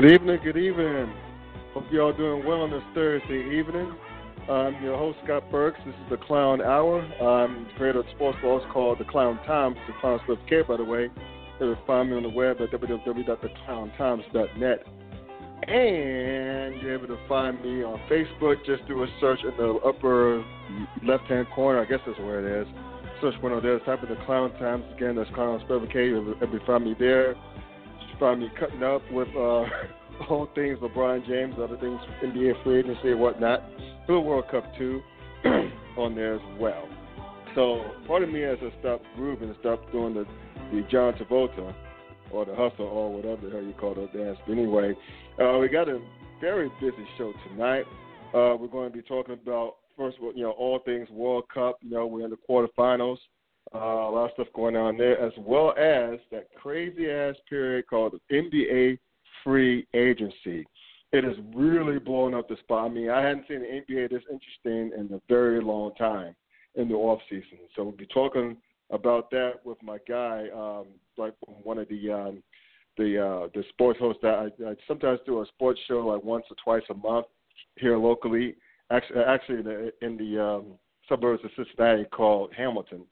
Good evening, good evening. Hope you all doing well on this Thursday evening. I'm your host, Scott Burks. This is the Clown Hour. I'm the creator of sports balls called The Clown Times. The Clowns Love Care, by the way. You can find me on the web at www.theclowntimes.net. And you're able to find me on Facebook. Just do a search in the upper left hand corner. I guess that's where it is. Search of there. Type in The Clown Times. Again, that's Clown Spell K. You'll be find me there me cutting up with uh, all things LeBron James, other things NBA free agency and whatnot. The World Cup too, on there as well. So part of me as I stop grooving stop doing the the John Travolta or the hustle or whatever the hell you call that dance. But anyway, uh, we got a very busy show tonight. Uh, we're going to be talking about first of all, you know, all things World Cup. You know, we're in the quarterfinals. Uh, a lot of stuff going on there, as well as that crazy ass period called the NBA free agency. It is really blowing up the spot. I mean, I hadn't seen the NBA this interesting in a very long time in the off season. So we'll be talking about that with my guy, um, like one of the um, the uh, the sports hosts that I, I sometimes do a sports show like once or twice a month here locally. Actually, actually in the, in the um, suburbs of Cincinnati called Hamilton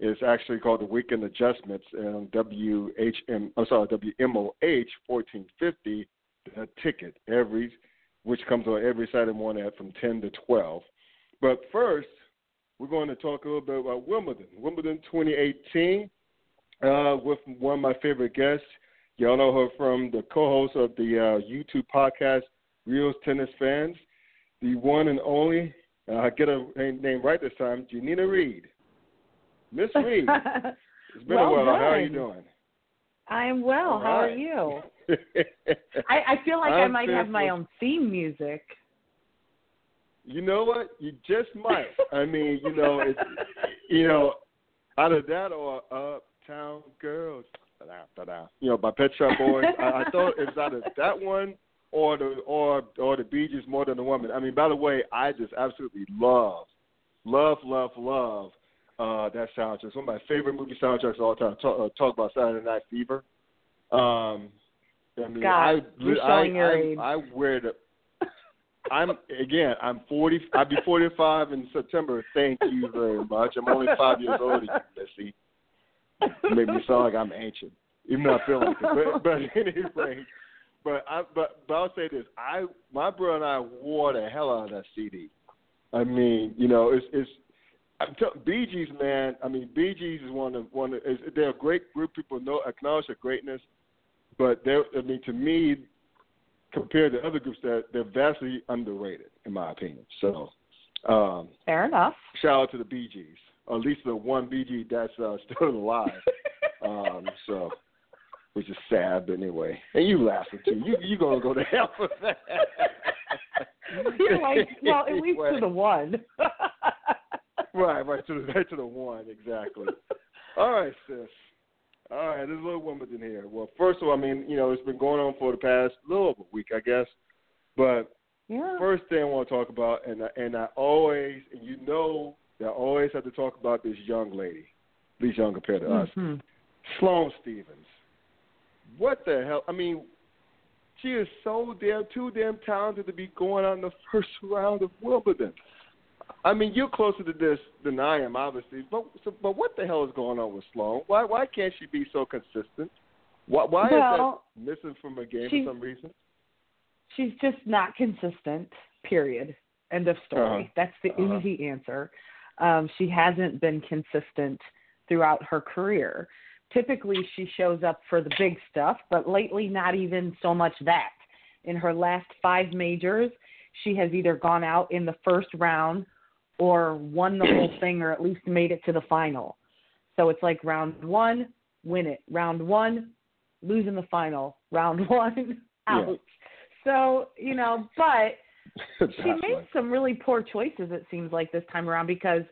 is actually called the Weekend Adjustments and WHM. I'm sorry, WMOH 1450 a ticket every, which comes on every Saturday morning at from 10 to 12. But first, we're going to talk a little bit about Wimbledon. Wimbledon 2018 uh, with one of my favorite guests. Y'all know her from the co-host of the uh, YouTube podcast, Real Tennis Fans, the one and only. Uh, get her name right this time, Janina Reed. Miss Reed, it's been well a while. Done. How are you doing? I am well. All How right. are you? I, I feel like i I'm might have my own theme music. You know what? You just might. I mean, you know, it's you know, out of that or Uptown Girls. You know, by Pet Shop Boys. I, I thought it was out of that one or the or or the Bee Gees more than the woman. I mean, by the way, I just absolutely love, love, love, love uh, that soundtrack. It's one of my favorite movie soundtracks of all time. Talk, uh, talk about Saturday Night Fever. Um, I mean, God, I, I, showing your I, age. I wear the. I'm again. I'm 40. I'll be 45 in September. Thank you very much. I'm only five years older Missy. You make me sound like I'm ancient, even though I feel like it. But, but anyway, but I but but I'll say this. I my brother and I wore the hell out of that CD. I mean, you know, it's it's. I'm tell, Bee Gees, man. I mean, Bee Gees is one of one. Of, is, they're a great group. People know acknowledge their greatness, but they're. I mean, to me, compared to other groups, they're they're vastly underrated, in my opinion. So, um, Fair enough. shout out to the Bee Gees, or at least the one Bee Gee that's uh, still alive. um, so, which is sad, but anyway. And you laughing too. You you gonna go to hell for that? You're like, well, at least Anyway. to the one. Right, right to the right to the one, exactly. All right, sis. All right, there's a little Wimbledon here. Well, first of all, I mean, you know, it's been going on for the past little over a week, I guess. But yeah. first thing I want to talk about, and I, and I always, and you know, that I always have to talk about this young lady, at least young compared to us, Mhm. Sloane Stephens. What the hell? I mean, she is so damn too damn talented to be going on the first round of Wimbledon. I mean, you're closer to this than I am, obviously. But so, but what the hell is going on with Sloane? Why why can't she be so consistent? Why, why well, is that missing from a game for some reason? She's just not consistent. Period. End of story. Uh-huh. That's the uh-huh. easy answer. Um, she hasn't been consistent throughout her career. Typically, she shows up for the big stuff, but lately, not even so much that. In her last five majors, she has either gone out in the first round or won the whole thing or at least made it to the final. So it's like round one, win it. Round one, lose in the final. Round one, out. Yeah. So, you know, but she made right. some really poor choices, it seems like, this time around because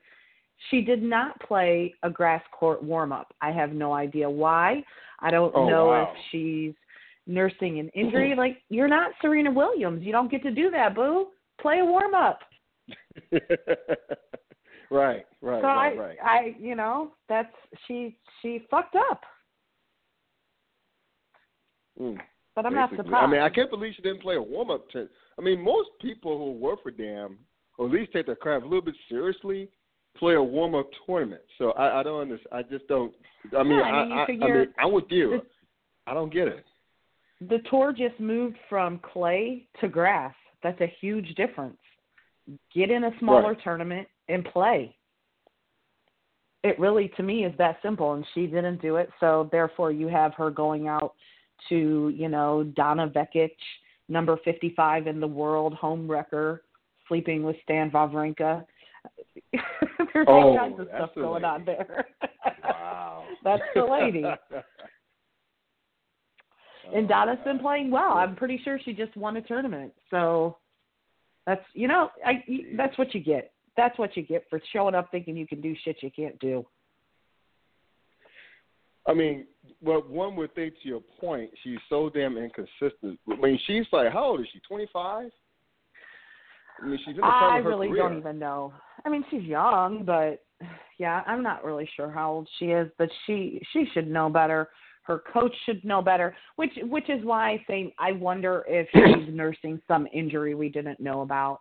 she did not play a grass court warm up. I have no idea why. I don't Oh, know wow. if she's nursing an injury. like, you're not Serena Williams. You don't get to do that, boo. Play a warm up. right, right, so right, I, right. I, you know, that's she. She fucked up, Mm, but I'm basically. not surprised. I mean, I can't believe she didn't play a warm up. To, I mean, most people who work for Damn, or at least take their craft a little bit seriously, play a warm up tournament. So I, I don't understand. I just don't. I mean, Yeah, I mean, I, I, I mean, I'm with you. the- I don't get it. the tour just moved from clay to grass. That's a huge difference. Get in a smaller Right. tournament and play. It really, to me, is that simple, and she didn't do it. So therefore, you have her going out to, you know, Donna Vekic, number 55 in the world, home wrecker, sleeping with Stan Wawrinka. There's all Oh, kinds of stuff going lady. on there. Wow. That's the lady. And Donna's been playing well. I'm pretty sure she just won a tournament. So that's you know, I that's what you get. That's what you get for showing up thinking you can do shit you can't do. I mean, well, one would think to your point, she's so damn inconsistent. I mean, she's like, how old is she? Twenty five. I mean, she's in the prime I of her really career. don't even know. I mean, she's young, but yeah, I'm not really sure how old she is, but she she should know better. Her coach should know better, which which is why I say I wonder if she's nursing some injury we didn't know about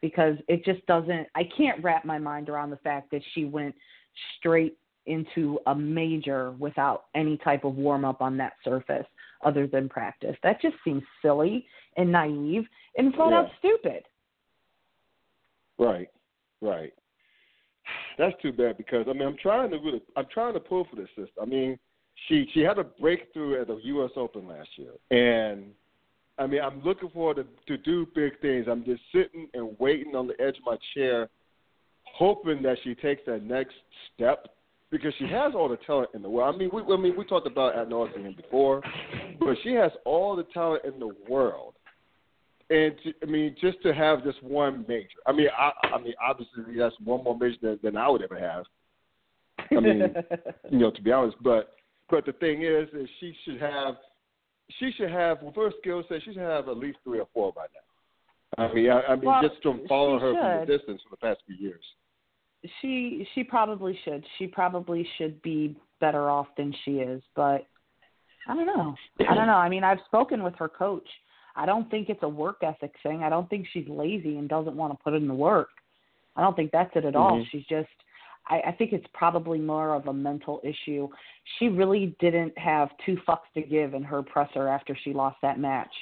because it just doesn't I can't wrap my mind around the fact that she went straight into a major without any type of warm up on that surface other than practice. That just seems silly and naive and flat out Yeah. stupid. Right, right. That's too bad because I mean I'm trying to really I'm trying to pull for this sister. I mean she she had a breakthrough at the U.S. Open last year, and I mean I'm looking forward to to do big things. I'm just sitting and waiting on the edge of my chair, hoping that she takes that next step because she has all the talent in the world. I mean we I mean we talked about ad nauseum before, but she has all the talent in the world and to, I mean, just to have this one major. I mean, I, I mean, obviously that's one more major than, than I would ever have. I mean, you know, to be honest. But but the thing is, is she should have, she should have with her skill set, she should have at least three or four by now. I mean, I, I mean, Well, just from following her from should. the distance for the past few years. she she probably should. She probably should be better off than she is, but I don't know. I don't know. I mean, I've spoken with her coach. I don't think it's a work ethic thing. I don't think she's lazy and doesn't want to put in the work. I don't think that's it at all. Mhm. She's just I, I think it's probably more of a mental issue. She really didn't have two fucks to give in her presser after she lost that match.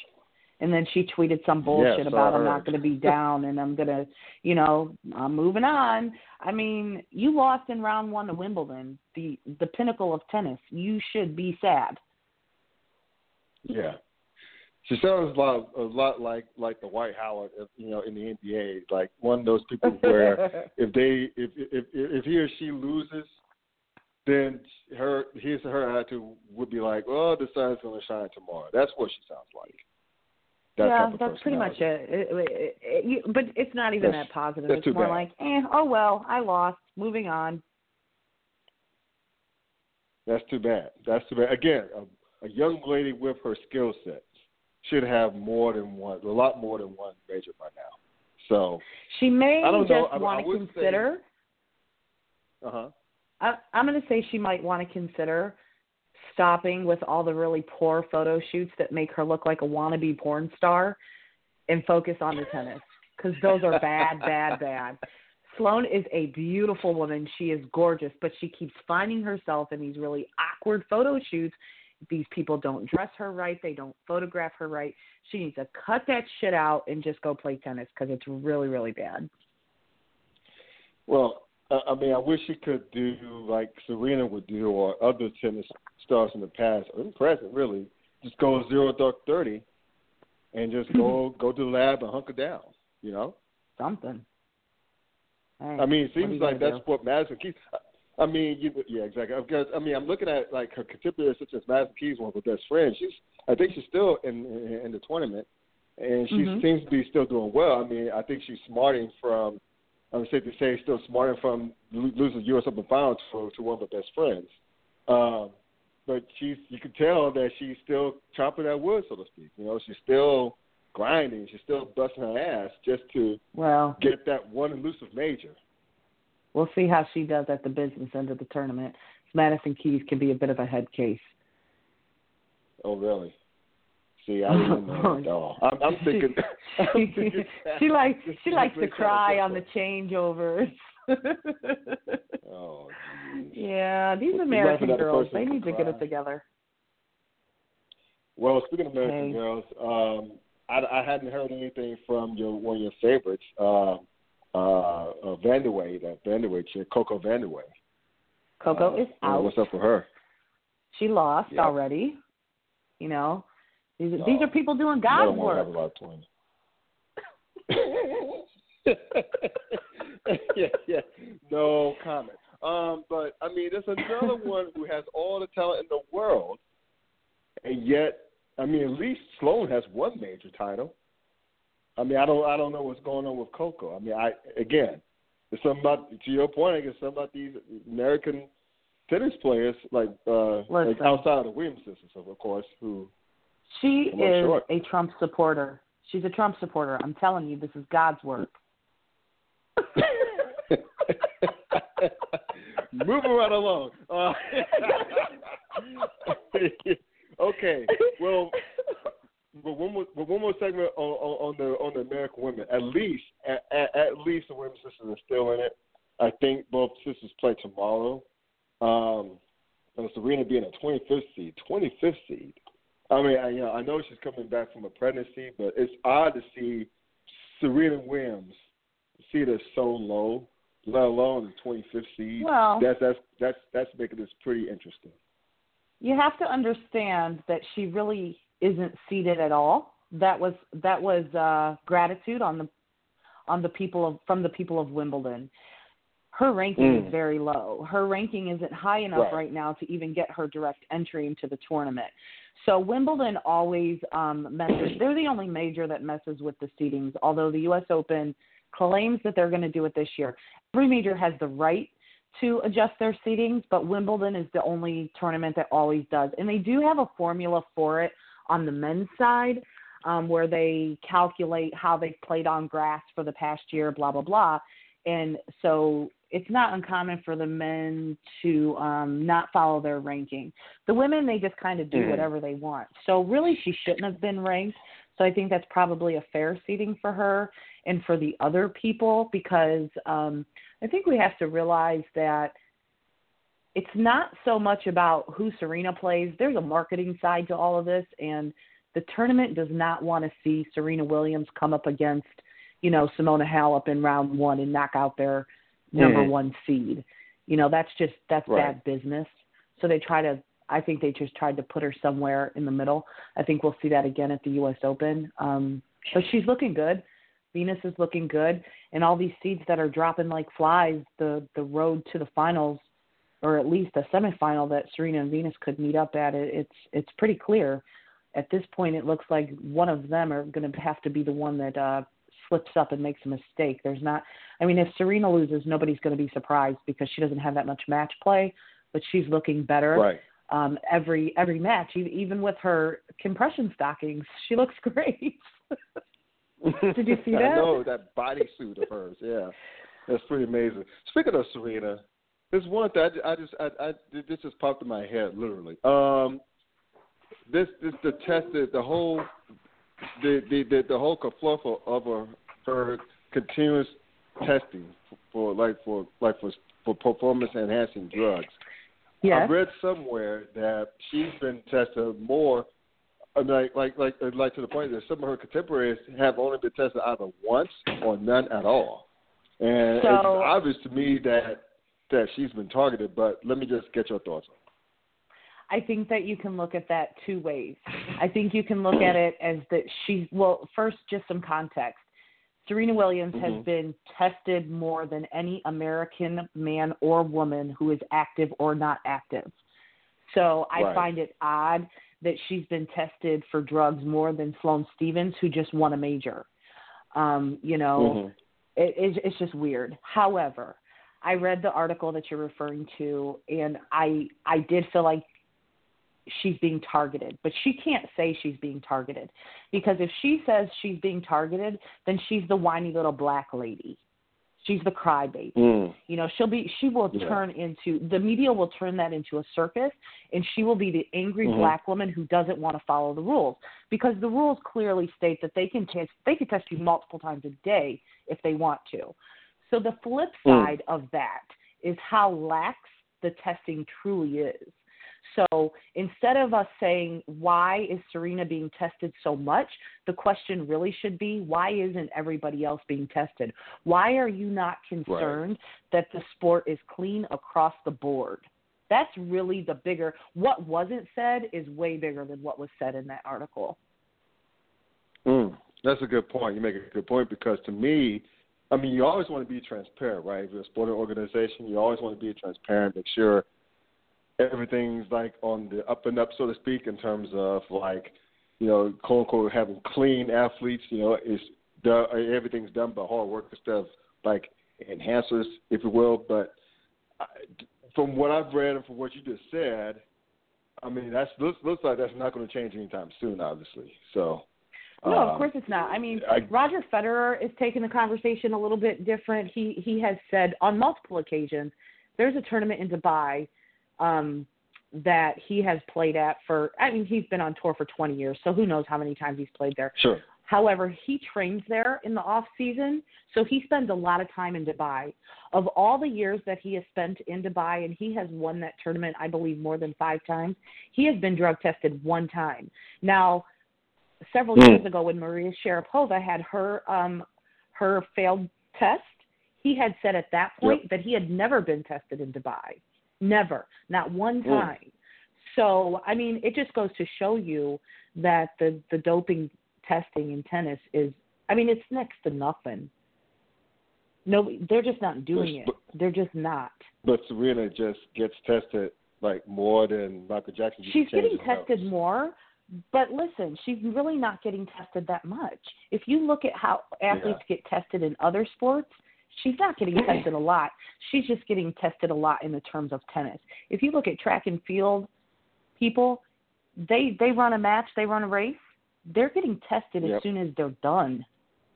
And then she tweeted some bullshit Yes, about I'm not going to be down and I'm going to, you know, I'm moving on. I mean, you lost in round 1 of Wimbledon, the the pinnacle of tennis. You should be sad. Yeah. She sounds a lot, a lot like like Dwight Howard, you know, in the NBA, like one of those people where if they if if if he or she loses, then her his or her attitude would be like, "Oh, the sun's going to shine tomorrow." That's what she sounds like. That yeah, that's pretty much it. It- it- it- you- But it's not even That's- that positive. It's more bad. like, eh, oh well, I lost. Moving on. That's too bad. That's too bad. Again, a, a young lady with her skill sets should have more than one, a lot more than one major by now. So, She may I don't just know. Want I to consider. uh huh. I, I'm going to say she might want to consider stopping with all the really poor photo shoots that make her look like a wannabe porn star and focus on the tennis because those are bad, bad, bad. Sloane is a beautiful woman. She is gorgeous, but she keeps finding herself in these really awkward photo shoots these people don't dress her right, they don't photograph her right. She needs to cut that shit out and just go play tennis because it's really really bad. Well, I mean, I wish she could do like Serena would do, or other tennis stars in the past or in present, really. Just go zero dark thirty, and just go go to the lab and hunker down. You know, something. Hey, I mean, it seems like that's do? what Madison Keys. I mean, you, yeah, exactly. Because I mean, I'm looking at like her contemporaries such as Madison Keys, one of her best friends. She's, I think, she's still in in, in the tournament, and she mm-hmm. seems to be still doing well. I mean, I think she's smarting from I'm safe to say, still smarter from losing the U.S. Open Finals to, to one of her best friends. Um, but she's, you can tell that she's still chopping that wood, so to speak. You know, she's still grinding. She's still busting her ass just to well get that one elusive major. We'll see how she does at the business end of the tournament. Madison Keys can be a bit of a head case. Oh, really? See, I don't know at all. I'm, I'm thinking. I'm thinking she likes she likes to cry on the changeovers. oh. Geez. Yeah, these American girls, they need to get it together. Well, speaking of American hey. girls, um, I, I hadn't heard anything from your one of your favorites, uh, uh, uh, Vandeweghe, that Vandeweghe chick, Coco Vandeweghe. Coco uh, is out. What's up for her? She lost yep. already. You know, these, no, these are people doing God's work. Yeah, yeah. No comment. Um, but I mean, there's another one who has all the talent in the world, and yet, I mean, at least Sloane has one major title. I mean, I don't, I don't know what's going on with Coco. I mean, I again, it's something about to your point. I guess something about these American tennis players, like uh, like outside of the Williams sisters, of course, who she is a Trump supporter. She's a Trump supporter. I'm telling you, this is God's work. Moving right along. Uh, okay. Well, but one more, but one more segment on, on, on the on the American women. At least, at, at, at least the Williams sisters are still in it. I think both sisters play tomorrow. Um, and Serena being a 25th seed, 25th seed. I mean, I, you know, I know she's coming back from a pregnancy, but it's odd to see Serena Williams see it so low, let alone the 25th seed. Well, that's that's that's that's making this pretty interesting. You have to understand that she really isn't seated at all. That was that was uh, gratitude on the on the people of from the people of Wimbledon. Her ranking mm. is very low. Her ranking isn't high enough right. right now to even get her direct entry into the tournament. So Wimbledon always um, messes. They're the only major that messes with the seedings. Although the U.S. Open claims that they're going to do it this year, every major has the right to adjust their seedings, but Wimbledon is the only tournament that always does. And they do have a formula for it on the men's side, um, where they calculate how they've played on grass for the past year, blah blah blah. And so it's not uncommon for the men to um, not follow their ranking. The women, they just kind of do mm. whatever they want. So really, she shouldn't have been ranked. So I think that's probably a fair seating for her and for the other people because um, I think we have to realize that it's not so much about who Serena plays. There's a marketing side to all of this, and the tournament does not want to see Serena Williams come up against, you know, Simona Halep in round one and knock out their number mm-hmm. one seed. You know, that's just that's right. bad business. So they try to. I think they just tried to put her somewhere in the middle. I think we'll see that again at the U.S. Open. Um, but she's looking good. Venus is looking good, and all these seeds that are dropping like flies. The the road to the finals, or at least a semifinal that Serena and Venus could meet up at. It, it's it's pretty clear. At this point, it looks like one of them are going to have to be the one that uh, slips up and makes a mistake. There's not. I mean, if Serena loses, nobody's going to be surprised because she doesn't have that much match play, but she's looking better. Right. Um, every every match, even with her compression stockings, she looks great. Did you see that? I know that bodysuit of hers. Yeah, that's pretty amazing. Speaking of Serena, there's one thing I, I just I, I this just popped in my head literally. Um, this this the test the, the whole the the the, the whole kerfluffle of her, her continuous testing for, like for like for for performance enhancing drugs. Yes. I read somewhere that she's been tested more, uh, like like like uh, like to the point that some of her contemporaries have only been tested either once or none at all. And it's obvious to me that that she's been targeted. But let me just get your thoughts on. I think that you can look at that two ways. I think you can look at it as that she's well. First, just some context. Serena Williams has Mhm. been tested more than any American man or woman who is active or not active. So I Right. find it odd that she's been tested for drugs more than Sloane Stephens, who just won a major. Um, you know, Mhm. it, it's, it's just weird. However, I read the article that you're referring to, and I I did feel like she's being targeted, but she can't say she's being targeted because if she says she's being targeted, then she's the whiny little black lady. She's the crybaby. Mm. You know, she'll be she will Yeah. turn into the media will turn that into a circus and she will be the angry Mhm. black woman who doesn't want to follow the rules because the rules clearly state that they can test they can test you multiple times a day if they want to. So the flip Mm. side of that is how lax the testing truly is. So instead of us saying, why is Serena being tested so much? The question really should be, why isn't everybody else being tested? Why are you not concerned that the sport is clean across the board? That's really the bigger, what wasn't said is way bigger than what was said in that article. Mm, that's a good point. You make a good point because to me, I mean, you always want to be transparent, right? If you're a sporting organization, you always want to be transparent, make sure everything's like on the up and up, so to speak, in terms of like, you know, quote unquote, having clean athletes. You know, is done, everything's done by hard work instead of like enhancers, if you will. But from what I've read and from what you just said, I mean, that's looks looks like that's not going to change anytime soon, obviously. So. No, um, of course it's not. I mean, I- Roger Federer is taking the conversation a little bit different. He he has said on multiple occasions there's a tournament in Dubai um that he has played at for I mean, he's been on tour for 20 years, so who knows how many times he's played there. Sure. However, he trains there in the off season, so he spends a lot of time in Dubai. Of all the years that he has spent in Dubai, and he has won that tournament, I believe, more than five times, he has been drug tested one time. Now, several Hmm. years ago, when Maria Sharapova had her um, her failed test, he had said at that point that he had never been tested in Dubai, never, not one Hmm. time. So, I mean, it just goes to show you that the the doping testing in tennis is I mean it's next to nothing. No, they're just not doing it. They're just not. But Serena just gets tested like more than Michael Jackson. She's getting tested more, but listen, she's really not getting tested that much. If you look at how athletes get tested in other sports, she's not getting tested a lot. She's just getting tested a lot in the terms of tennis. If you look at track and field people, they they run a match, they run a race, they're getting tested as soon as they're done.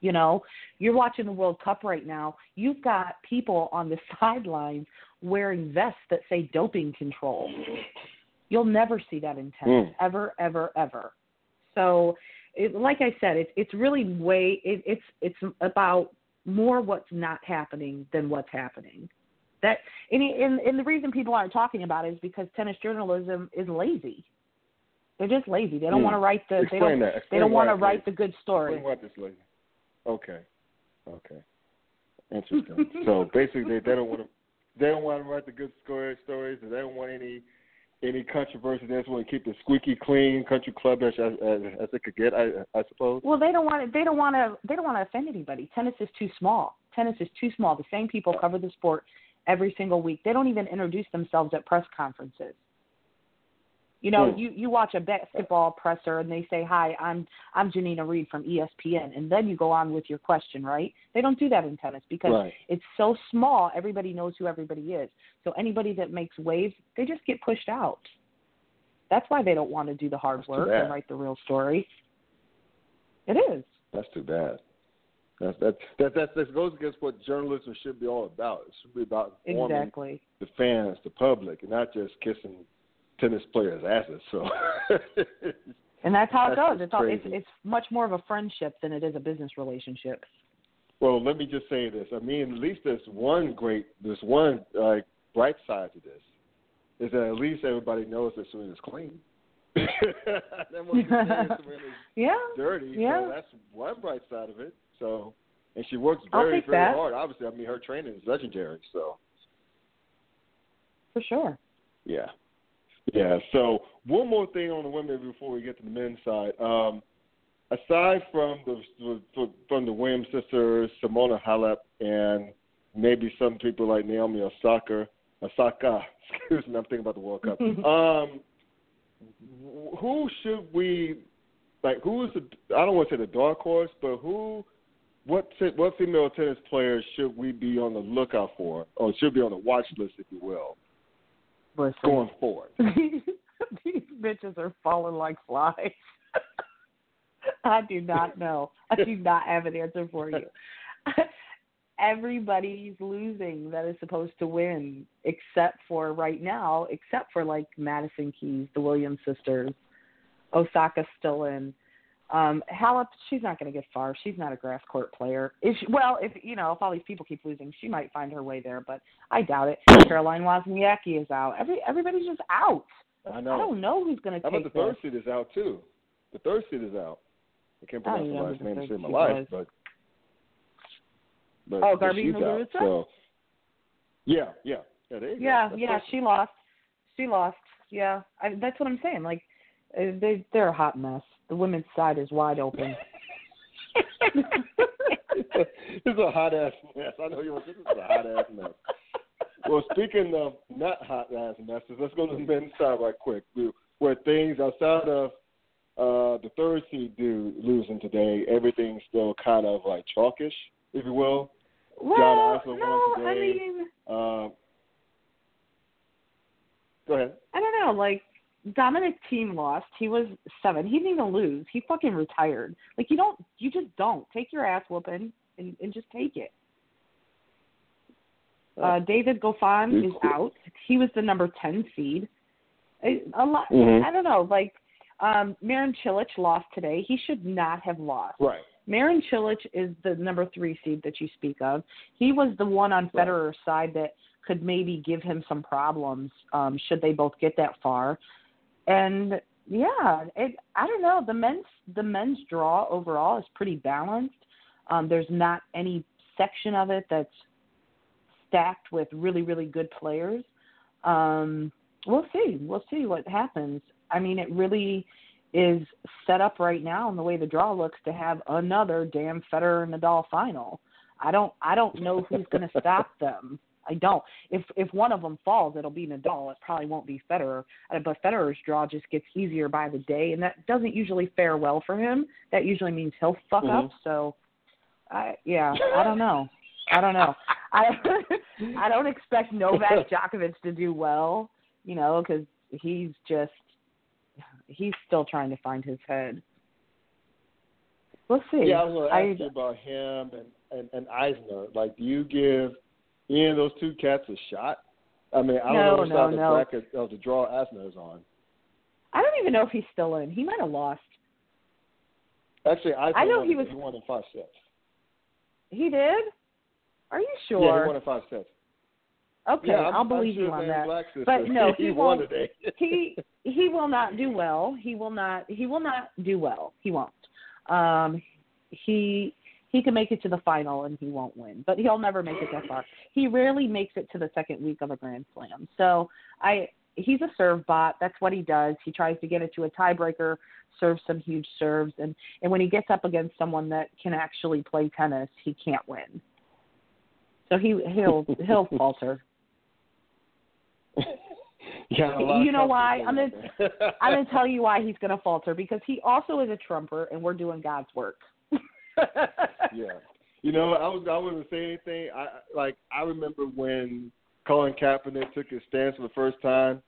You know, you're watching the World Cup right now. You've got people on the sidelines wearing vests that say doping control. You'll never see that in tennis, Mm. ever, ever, ever. So, it, like I said, it's it's really way it, it's it's about more what's not happening than what's happening. That and, and and the reason people aren't talking about it is because tennis journalism is lazy. They're just lazy. They don't Hmm. want to write the they Explain don't that. they don't want to write the good story. Explain what this lady. Okay. Okay. Interesting. so basically, they, they don't want to. They don't want to write the good story, stories. and They don't want any any controversy. They just want to keep it squeaky clean, country club as as, as it could get. I I suppose. Well, they don't want to. They don't want to. They don't want to offend anybody. Tennis is too small. Tennis is too small. The same people cover the sport every single week. They don't even introduce themselves at press conferences. You know, Hmm. you you watch a basketball presser and they say, "Hi, I'm I'm Janina Reed from ESPN," and then you go on with your question, right? They don't do that in tennis because Right. it's so small. Everybody knows who everybody is. So anybody that makes waves, they just get pushed out. That's why they don't want to do the hard That's work and write the real story. It is. That's too bad. That's that that that that goes against what journalism should be all about. It should be about informing Exactly. the fans, the public, and not just kissing tennis players' asses. So. And that's how it That's goes. It's all, it's it's much more of a friendship than it is a business relationship. Well, let me just say this. I mean, at least there's one great, there's one like bright side to this. is that at least everybody knows that Serena's clean. that wasn't Serena's yeah. dirty. Yeah. So that's one bright side of it. So, and she works very, very that. hard. Obviously, I mean, her training is legendary. So, For sure. yeah, yeah. So, one more thing on the women before we get to the men's side. Um, aside from the from the Williams sisters, Simona Halep, and maybe some people like Naomi Osaka, Osaka. Excuse me, I'm thinking about the World Cup. um, who should we like? Who is the? I don't want to say the dark horse, but who? What what female tennis players should we be on the lookout for, or should be on the watch list, if you will, Listen. going forward? These bitches are falling like flies. I do not know. I do not have an answer for you. Everybody's losing that is supposed to win, except for right now, except for like Madison Keys, the Williams sisters. Osaka still in. Um, Halep, she's not going to get far. She's not a grass court player. If she, well, if you know, if all these people keep losing, she might find her way there, but I doubt it. Caroline Wozniacki is out. Every everybody's just out. I know. I don't know who's going to How take about the third this. seed is out too? The third seed is out. I can't I pronounce don't the know last name to save my life, but but Oh, but she's. Muguruza? So yeah, yeah, yeah. There you go. Yeah, yeah, she lost. She lost. Yeah, I, that's what I'm saying. Like, uh, they they're a hot mess. The women's side is wide open. it's a hot ass mess. I know you. This is a hot ass mess. Well, speaking of not hot ass messes, let's go to the men's side right quick. Where things outside of uh, the third seed dude losing today, everything's still kind of like chalkish, if you will. well, no, I today. mean, Uh, go ahead. I don't know. Like Dominic Thiem lost. He was seven. He didn't even lose. He fucking retired. Like you don't. You just don't take your ass whooping and and just take it. Uh, David Goffin is out. He was the number ten seed. A, lot. Mhm. I don't know. Like um, Marin Cilic lost today. He should not have lost. Right. Marin Cilic is the number three seed that you speak of. He was the one on Right. Federer's side that could maybe give him some problems um, should they both get that far. And yeah, it, I don't know. The men's the men's draw overall is pretty balanced. Um, there's not any section of it that's stacked with really really good players. Um, we'll see. We'll see what happens. I mean, it really is set up right now in the way the draw looks to have another damn Federer Nadal final. I don't I don't know who's going to stop them. I don't. If if one of them falls, it'll be Nadal. It probably won't be Federer. Uh, But Federer's draw just gets easier by the day, and that doesn't usually fare well for him. That usually means he'll fuck up. So, I yeah, I don't know. I don't know. I I don't expect Novak Djokovic to do well, you know, because he's just he's still trying to find his head. We'll see. Yeah, I was going to I- ask you about him and, and, and Isner. Like, do you give any of those two cats a shot? I mean, I don't No, know no, of the no. bracket of the draw is on. I don't even know if he's still in. He might have lost. Actually, Isner I know he was- he won in five sets. He did. Are you sure? Yeah, he won in five sets. okay, yeah, I'll believe sure you on that. Sister, But no, he, he won won't. today. he he will not do well. He will not. He will not do well. He won't. Um, he he can make it to the final and he won't win, but he'll never make it that far. He rarely makes it to the second week of a Grand Slam. So I he's a serve bot. That's what he does. He tries to get it to a tiebreaker, serves some huge serves, and and when he gets up against someone that can actually play tennis, he can't win. So he he'll he'll falter. Yeah, a lot of You know why? I'm gonna- I'm going to tell you why he's going to falter because he also is a trumper, and we're doing God's work. yeah. You know, I was I wouldn't say anything. I like I remember when Colin Kaepernick took his stance for the first time,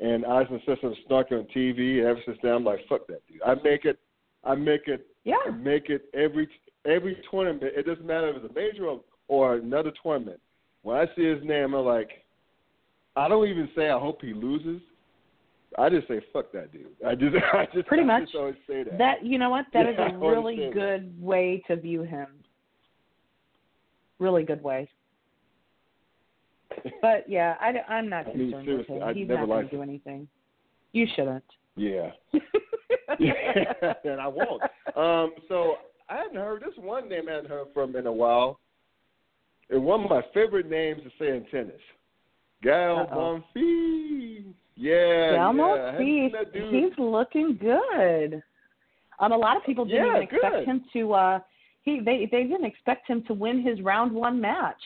and Isner said some snarky on TV. Ever since then, I'm like, fuck that dude. I make it, I make it, Yeah. I make it every every tournament. It doesn't matter if it's a major or, or another tournament. When I see his name, I'm like, I don't even say I hope he loses. I just say fuck that dude. I just I just Pretty I much. just always say that. That you know what? That is Yeah, I a really understand that. good way to view him. Really good way. But yeah, I, I'm not I mean, concerned with him. I'd He's never not going to do anything. You shouldn't. Yeah. yeah. and I won't. Um, so I hadn't heard this one name I hadn't heard from in a while. And one of my favorite names to say in tennis. Gael Uh-oh. Yeah. Gael yeah. I hadn't seen Monfils, that dude. he's looking good. Um, a lot of people didn't Yeah, even expect good. him to. uh He they they didn't expect him to win his round one match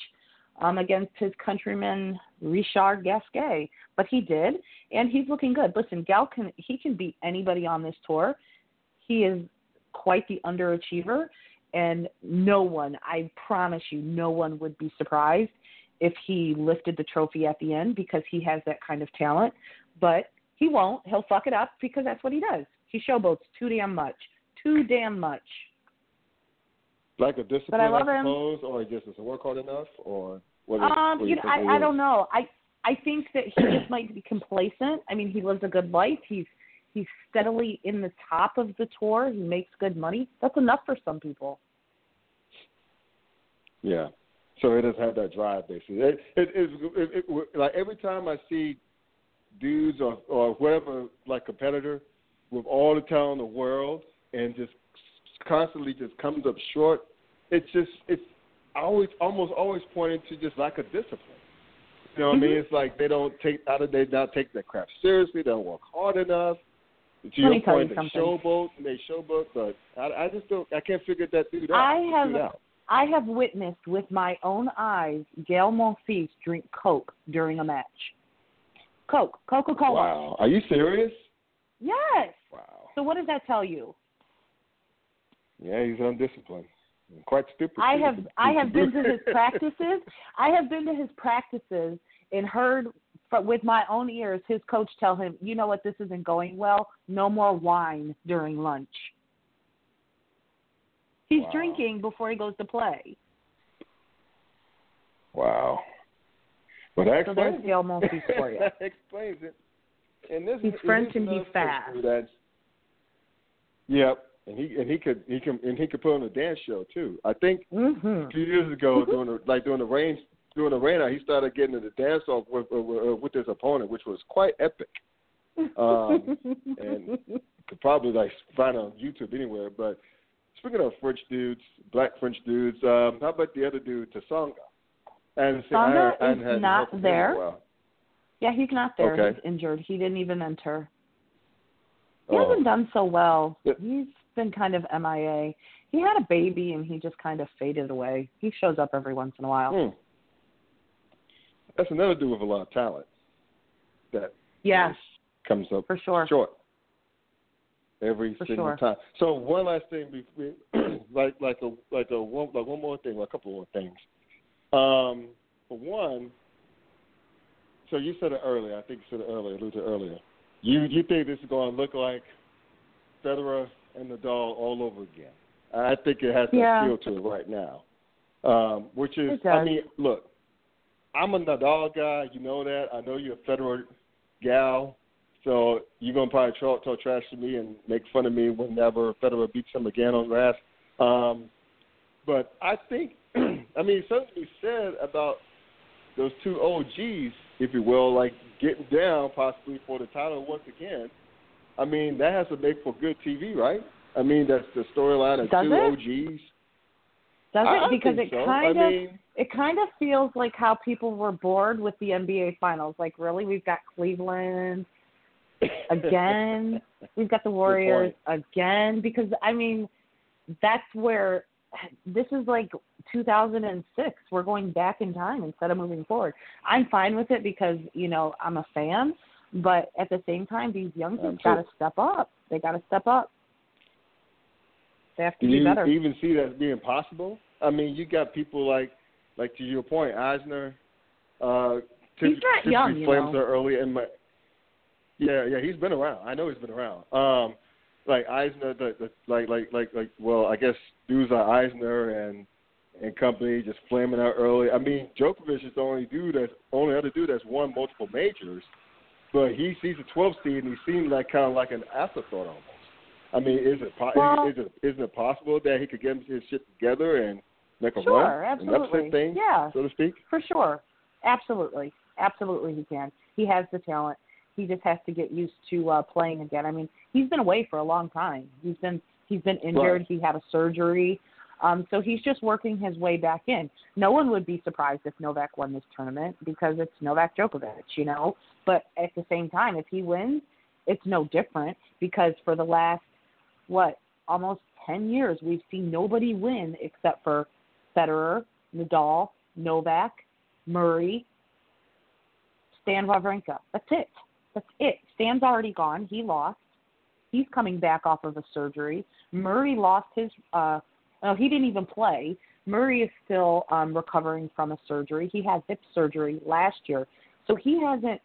um against his countryman Richard Gasquet, but he did, and he's looking good. Listen, Gael can he can beat anybody on this tour. He is quite the underachiever, and no one, I promise you, no one would be surprised if he lifted the trophy at the end because he has that kind of talent. But he won't. He'll fuck it up because that's what he does. He showboats too damn much. Too damn much. like a discipline, But I love him. suppose, or just doesn't work hard enough, or what? is- Um, what you know, I, I don't know. I I think that he just might be complacent. I mean, he lives a good life. He's he's steadily in the top of the tour. He makes good money. That's enough for some people. Yeah. So it doesn't have that drive, basically. It, it, it, it, it, like every time I see dudes or or whatever like competitor with all the talent in the world and just constantly just comes up short, it's just it's always almost always pointing to just lack of discipline. You know what I mean? Mm-hmm. It's like they don't take out of they not take their craft seriously. They don't work hard enough. To Let your point, you they something. showboat they showboat, but I, I just don't. I can't figure that dude out. I Dude have out. I have witnessed with my own eyes Gael Monfils drink Coke during a match. Coke, Coca Cola. Wow. Are you serious? Yes. Wow. So what does that tell you? Yeah, he's undisciplined. And Quite stupid. I have I have been to his practices. I have been to his practices and heard with my own ears his coach tell him, "You know what? This isn't going well. No more wine during lunch." He's Wow. drinking before he goes to play. Wow. Well, that So explains there's Gael Monfils for you. that explains it. And this He's is, French and he's fast. That's, yep, and he and he could he can and he could put on a dance show too. I think Mhm. a few years ago during the, like during the rain during the rain out, he started getting into the dance off with uh, with with his opponent, which was quite epic. Um, and could probably like find on YouTube anywhere. But speaking of French dudes, black French dudes, um, how about the other dude, Tsonga? I hadn't I I is not heard from him in a there. Yeah, he's not there. Okay. He's injured. He didn't even enter. He Oh. hasn't done so well. Yeah. He's been kind of MIA. He had a baby and he just kind of faded away. He shows up every once in a while. Hmm. That's another dude with a lot of talent that Yeah, comes up for sure. short every For single sure. time. So one last thing, before, like like a like a one like one more thing, or a couple more things. Um, for one, so you said it earlier. I think you said it earlier, alluded to earlier. You you think this is going to look like Federer and Nadal all over again? I think it has that Yeah. feel to it right now. Um, which is, I mean, look, I'm a Nadal guy. You know that. I know you're a Federer gal. So you're gonna probably talk, talk trash to me and make fun of me whenever Federer beats him again on grass. Um, but I think, I mean, something to be said about those two OGs, if you will, like getting down possibly for the title once again. I mean, that has to make for good TV, right? I mean, that's the storyline of Does two it? OGs. Does it? Because it so. kind I of mean, it kind of feels like how people were bored with the NBA finals. Like, really, we've got Cleveland again. We've got the Warriors again because I mean, that's where this is like 2006. We're going back in time instead of moving forward. I'm fine with it because you know I'm a fan, but at the same time, these young kids got to step up. They got to step up. They have to Do be you better. even see that being possible? I mean, you got people like, like to your point, Isner. Uh, He's not typically young, you flames know. are early in my. Yeah, yeah, he's been around. I know he's been around. Um, like Isner, the, the like, like, like, like. Well, I guess dudes like Isner and and company just flaming out early. I mean, Djokovic is the only dude that's only other dude that's won multiple majors, but he sees a 12 seed and he seems like kind of like an afterthought almost. I mean, is it po- Well- is, it isn't it possible that he could get his shit together and make a Sure, run and absolutely. upset things, Yeah. so to speak? For sure. Absolutely, absolutely, he can. He has the talent. He just has to get used to uh, playing again. I mean, he's been away for a long time. He's been he's been injured. Right. He had a surgery. Um, so he's just working his way back in. No one would be surprised if Novak won this tournament because it's Novak Djokovic, you know. But at the same time, if he wins, it's no different because for the last what almost ten years we've seen nobody win except for Federer, Nadal, Novak, Murray, Stan Wawrinka. That's it. That's it. Stan's already gone. He lost. He's coming back off of a surgery. Murray lost his. uh No, he didn't even play. Murray is still um recovering from a surgery. He had hip surgery last year, so he hasn't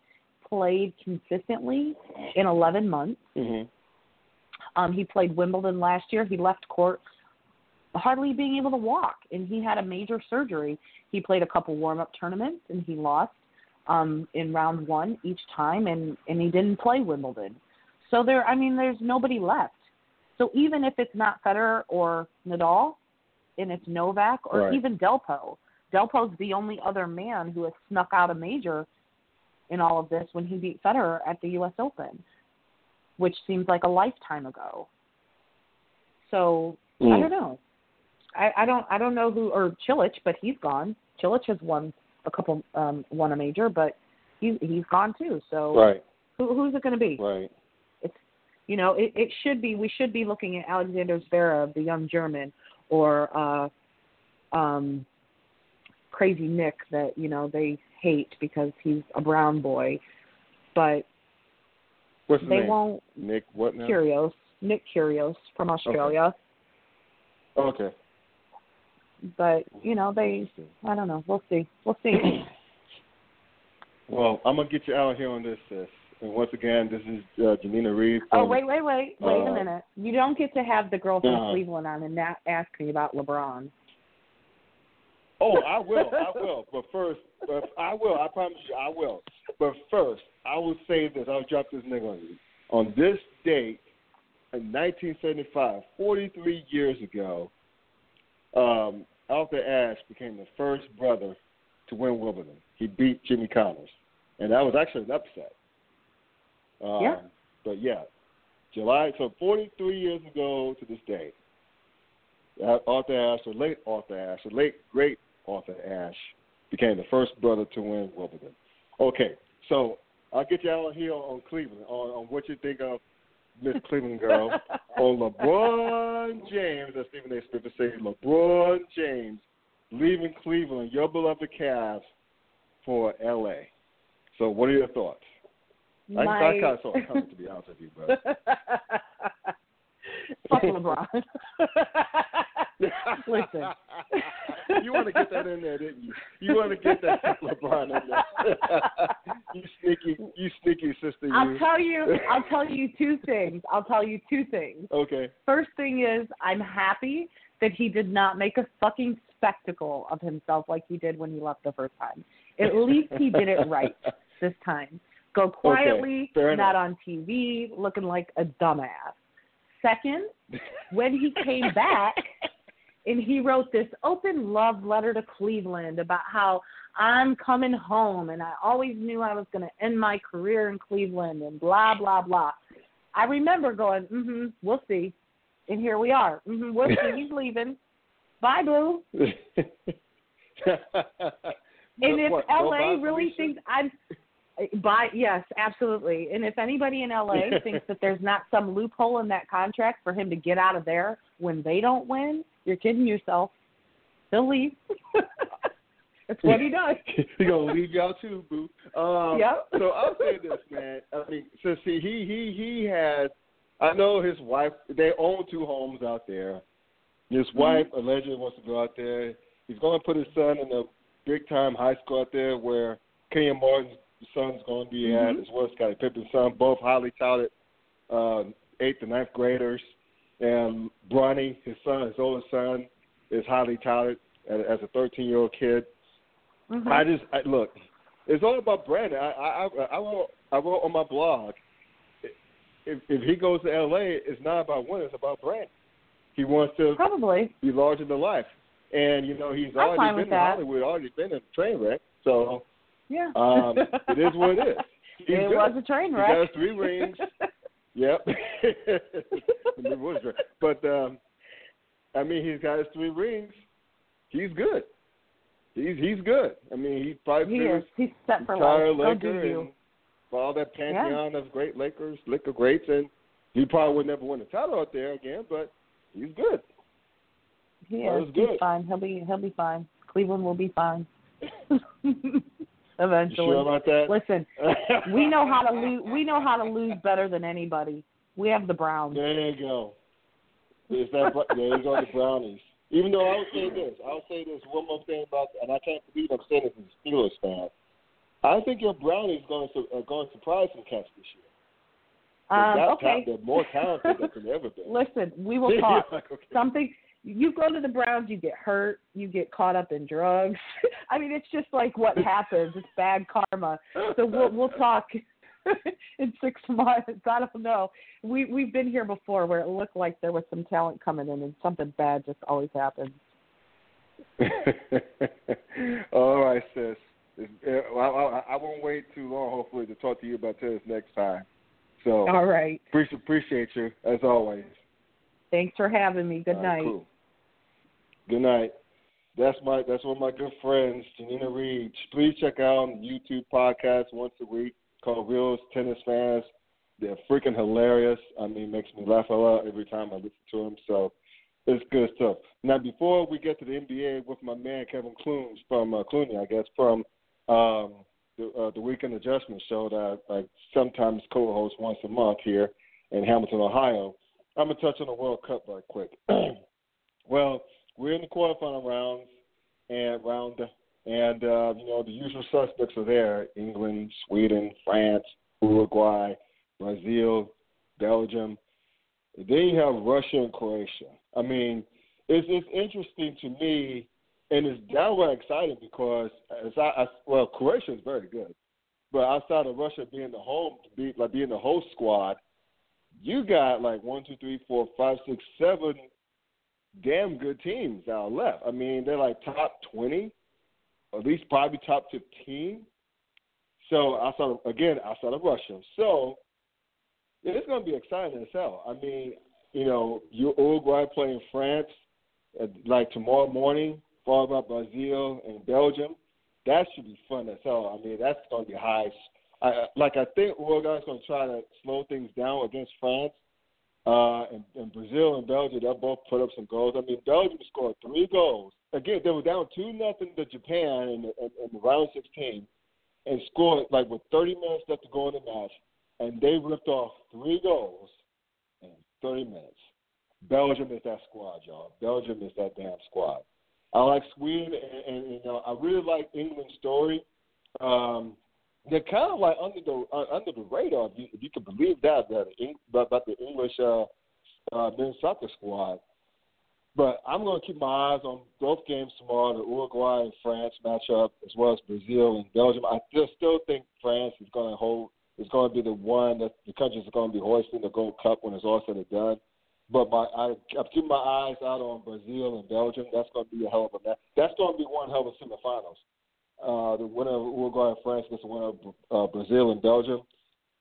played consistently in 11 months. Mhm. Um, he played Wimbledon last year. He left court hardly being able to walk, and he had a major surgery. He played a couple warm-up tournaments, and he lost um, in round one each time, and and he didn't play Wimbledon. So there, I mean, there's nobody left. So even if it's not Federer or Nadal, and it's Novak or Right. even Delpo, Delpo's the only other man who has snuck out a major in all of this when he beat Federer at the U.S. Open, which seems like a lifetime ago. So I Mm. don't know. I, I don't I don't know who or Cilic, but he's gone. Cilic has won a couple um won a major, but he's he's gone too. So Right. who who's it going to be? Right. It's you know it it should be we should be looking at Alexander Zverev, the young German, or uh um crazy Nick that you know they hate because he's a brown boy, but What's they name? won't. Nick. What now? Kyrgios, Nick Kyrgios from Australia. Okay. But you know they I don't know. We'll see. We'll see. Well, I'm gonna get you out of here on this, sis. And once again, this is uh, Janina Reed. Oh wait, wait, wait, wait Uh, a minute. You don't get to have the girl from Uh-huh. Cleveland on and not ask me about LeBron. Oh, I will. I will. But first, but I will. I promise you, I will. But first, I will say this. I'll drop this nigga on you. On this date, in 1975, 43 years ago, um, Arthur Ashe became the first brother to win Wimbledon. He beat Jimmy Connors, and that was actually an upset. Um, Yeah. But yeah, July. So 43 years ago to this day, Arthur Ashe, the late Arthur Ashe, the late great Arthur Ashe, became the first brother to win Wimbledon. Okay, so I'll get you out here on Cleveland on, on what you think of Miss Cleveland girl on LeBron James, as Stephen A. Smith would say, LeBron James leaving Cleveland, your beloved Cavs, for L.A. So, what are your thoughts? I, I My- kind of saw it coming, to be honest with you, bro. Fuck LeBron. Listen. you want to get that in there, didn't you? You want to get that LeBron in there. you sneaky, you sneaky sister. You. I'll tell you. I'll tell you two things. I'll tell you two things. Okay. First thing is, I'm happy that he did not make a fucking spectacle of himself like he did when he left the first time. At least he did it right this time. Go quietly, fair not on TV, looking like a dumbass. Second, when he came back and he wrote this open love letter to Cleveland about how I'm coming home and I always knew I was going to end my career in Cleveland and blah blah blah. I remember going, "Mhm, we'll see." And here we are. Mhm, we'll see he's leaving. Bye boo. And if What, LA really thinks I'm by yes, absolutely. And if anybody in LA thinks that there's not some loophole in that contract for him to get out of there when they don't win, you're kidding yourself. He'll leave. That's what he does. he gonna leave y'all too, boo. Um, Yep. So I'll say this, man. I mean, so see, he he he has. I know his wife. They own two homes out there. His Mm-hmm. wife allegedly wants to go out there. He's going to put his son in a big time high school out there where Kenyon Martin's son's going to be Mm-hmm. at, as well as Scottie Pippen's son, both highly touted um, eighth and ninth graders. And Bronny, his son, his oldest son, is highly touted as, a 13 year old kid. Mhm. I just I, look. It's all about Brandon. I I I I wrote I wrote on my blog. If if he goes to L.A., it's not about winning. It's about Brandon. He wants to Probably. be larger than life, and you know he's I'm already been in that. Hollywood, already been in a train wreck. So Yeah. Um, it is what it is. He's it good. was a train He wreck. got his three rings. Yep. It was but um, I mean, he's got his three rings. He's good. He's he's good. I mean, he probably he is. He's set for life. Laker and for all that pantheon of great Lakers, Laker greats, and he probably would never win a title out there again. But he's good. He is. He's good. fine. He'll be he'll be fine. Cleveland will be fine. You Eventually. sure about that? Listen, we know how to lose. We know how to lose better than anybody. We have the Browns. There you go. There's that. there you go, the Brownies. Even though I would say this, I would say this one more thing about, and I can't believe I'm saying this as a Steelers fan. I think your Brownies going to are going to surprise some cats this year. Um, okay. ta- they're more talented than they've ever been. Listen, we will talk. Okay. Something you go to the Browns, you get hurt, you get caught up in drugs. I mean, it's just like what happens. It's bad karma. So we'll we'll talk in six months. I don't know. We we've been here before where it looked like there was some talent coming in, and something bad just always happens. All right, sis. Uh, I, I, I won't wait too long, hopefully, to talk to you about this next time. So All right. appreciate appreciate you as always. Thanks for having me. Good night. Cool. Good night. That's my that's one of my good friends, Janina Reed. Please check out the YouTube podcast once a week called Real Tennis Fans. They're freaking hilarious. I mean, makes me laugh a lot every time I listen to them. So it's good stuff. Now, before we get to the NBA with my man Kevin Clunes from uh, Clooney, I guess from um, the uh, the Weekend Adjustment show that I, I sometimes co-host once a month here in Hamilton, Ohio. I'm gonna touch on the World Cup right quick. well, we're in the quarterfinal rounds and round, and uh, you know the usual suspects are there: England, Sweden, France, Uruguay, Brazil, Belgium. Then you have Russia and Croatia. I mean, it's it's interesting to me, and it's downright exciting because as I, I well, Croatia is very good, but outside of Russia being the home, be, like being the host squad, you got like one, two, three, four, five, six, seven damn good teams are left. I mean, they're like top twenty, at least probably top fifteen. So outside of, again outside of Russia, so it's going to be exciting as hell. I mean, you know, you Uruguay playing France uh, like tomorrow morning, followed by Brazil and Belgium. That should be fun as hell. I mean, that's going to be high. I- like I think Uruguay's going to try to slow things down against France. Uh, and, and Brazil and Belgium, they'll both put up some goals. I mean, Belgium scored three goals. Again, they were down two nothing to Japan in the, in, in the round 16, and scored like with 30 minutes left to go in the match, and they ripped off three goals in 30 minutes. Belgium is that squad, y'all. Belgium is that damn squad. I like Sweden, and, and you know, I really like England's story. Um, they're kind of like under the uh, under the radar, if you, if you can believe that, that about the English uh, uh, men's soccer squad. But I'm going to keep my eyes on both games tomorrow: the Uruguay and France matchup, as well as Brazil and Belgium. I still still think France is going to hold is going to be the one that the countries are going to be hoisting the Gold Cup when it's all said and done. But my I, I'm keeping my eyes out on Brazil and Belgium. That's going to be a hell of a match. That's going to be one hell of a semifinals uh, the winner of Uruguay and France against the winner of uh, Brazil and Belgium.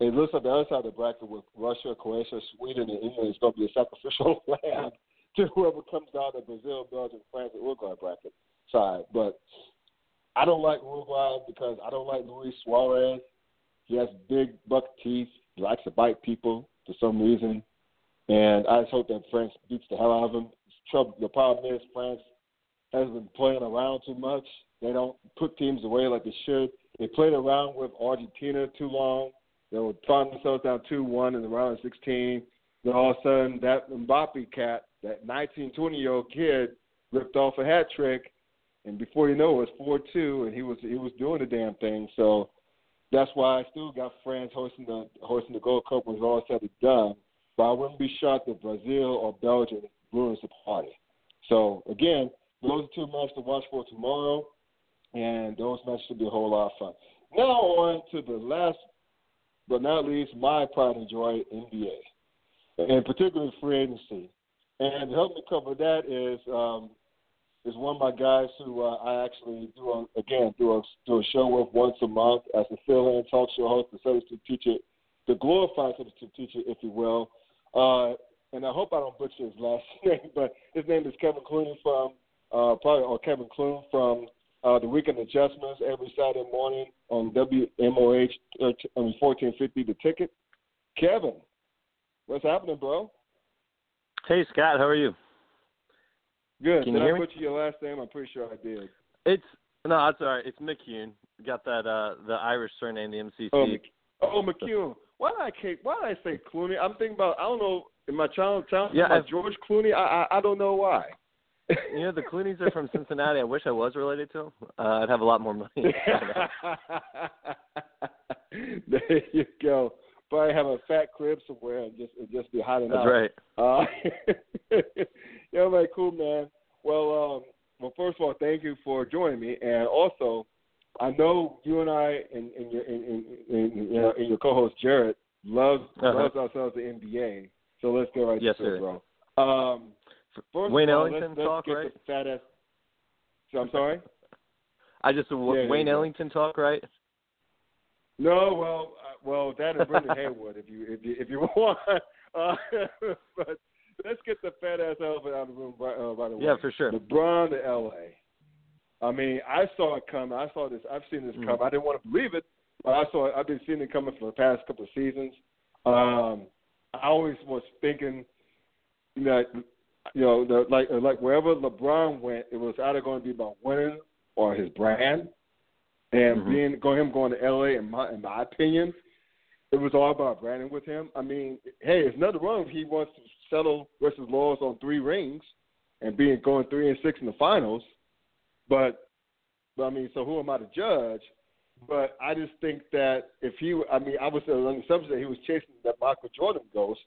It looks like the other side of the bracket with Russia, Croatia, Sweden, and England is going to be a sacrificial lamb to whoever comes out of Brazil, Belgium, France, and Uruguay bracket side. But I don't like Uruguay because I don't like Luis Suarez. He has big buck teeth. He likes to bite people for some reason. And I just hope that France beats the hell out of him. Trouble. The problem is France has been playing around too much. They don't put teams away like they should. They played around with Argentina too long. They were throwing themselves down 2 1 in the round of 16. Then all of a sudden, that Mbappe cat, that 19, 20 year old kid, ripped off a hat trick. And before you know it, it was 4 2, and he was he was doing the damn thing. So that's why I still got France hosting the hosting the Gold Cup when it's all said and done. But I wouldn't be shocked if Brazil or Belgium ruins the party. So again, those are two matches to watch for tomorrow, and those matches should be a whole lot of fun. Now on to the last, but not least, my pride and joy, NBA, and particularly free agency. And to help me cover that is um, is one of my guys who uh, I actually do a, again do a do a show with once a month as a fill-in talk show host, the substitute teacher, the glorified substitute teacher, if you will. Uh, and I hope I don't butcher his last name, but his name is Kevin Clooney from uh, probably or Kevin Clune from uh, the Weekend Adjustments every Saturday morning on WMOH mean, 1450 The Ticket. Kevin, what's happening, bro? Hey Scott, how are you? Good. Can did you I me? butcher your last name? I'm pretty sure I did. It's no, it's all right. It's McCune. Got that uh the Irish surname, the MCC. Oh, Mc, oh McCune. Why did I why did I say Clooney? I'm thinking about I don't know in my child town Yeah, George Clooney. I, I I don't know why. You know the Clooney's are from Cincinnati. I wish I was related to them. Uh, I'd have a lot more money. there you go. Probably have a fat crib somewhere and just and just be hiding That's out. right. Uh, yeah, man, cool, man. Well, um, well, first of all, thank you for joining me, and also, I know you and I and, and your and, and, and, you know, and your co-host Jared loves Uh-huh. loves ourselves the NBA. So let's get right Yes, to it, bro. Um, first Wayne all, Ellington let's, let's talk, right? fat ass. So, I'm sorry. I just Yeah, Wayne go. Ellington talk, right? No, well, uh, well, that is Brendan Haywood if you if you if you want. Uh, but let's get the fat ass elephant out of the room right, uh, right away. Yeah, for sure. LeBron to L.A. I mean, I saw it coming. I saw this. I've seen this Mhm. come. I didn't want to believe it, but I saw. It. I've been seeing it coming for the past couple of seasons. Um, I always was thinking that you know, the, like like wherever LeBron went, it was either going to be about winning or his brand. And Mhm. being going him going to LA, in my in my opinion, it was all about branding with him. I mean, hey, there's nothing wrong if he wants to settle versus laws on three rings and being going three and six in the finals. But, but I mean, so who am I to judge? But I just think that if he, I mean, I was on the subject that he was chasing that Michael Jordan ghost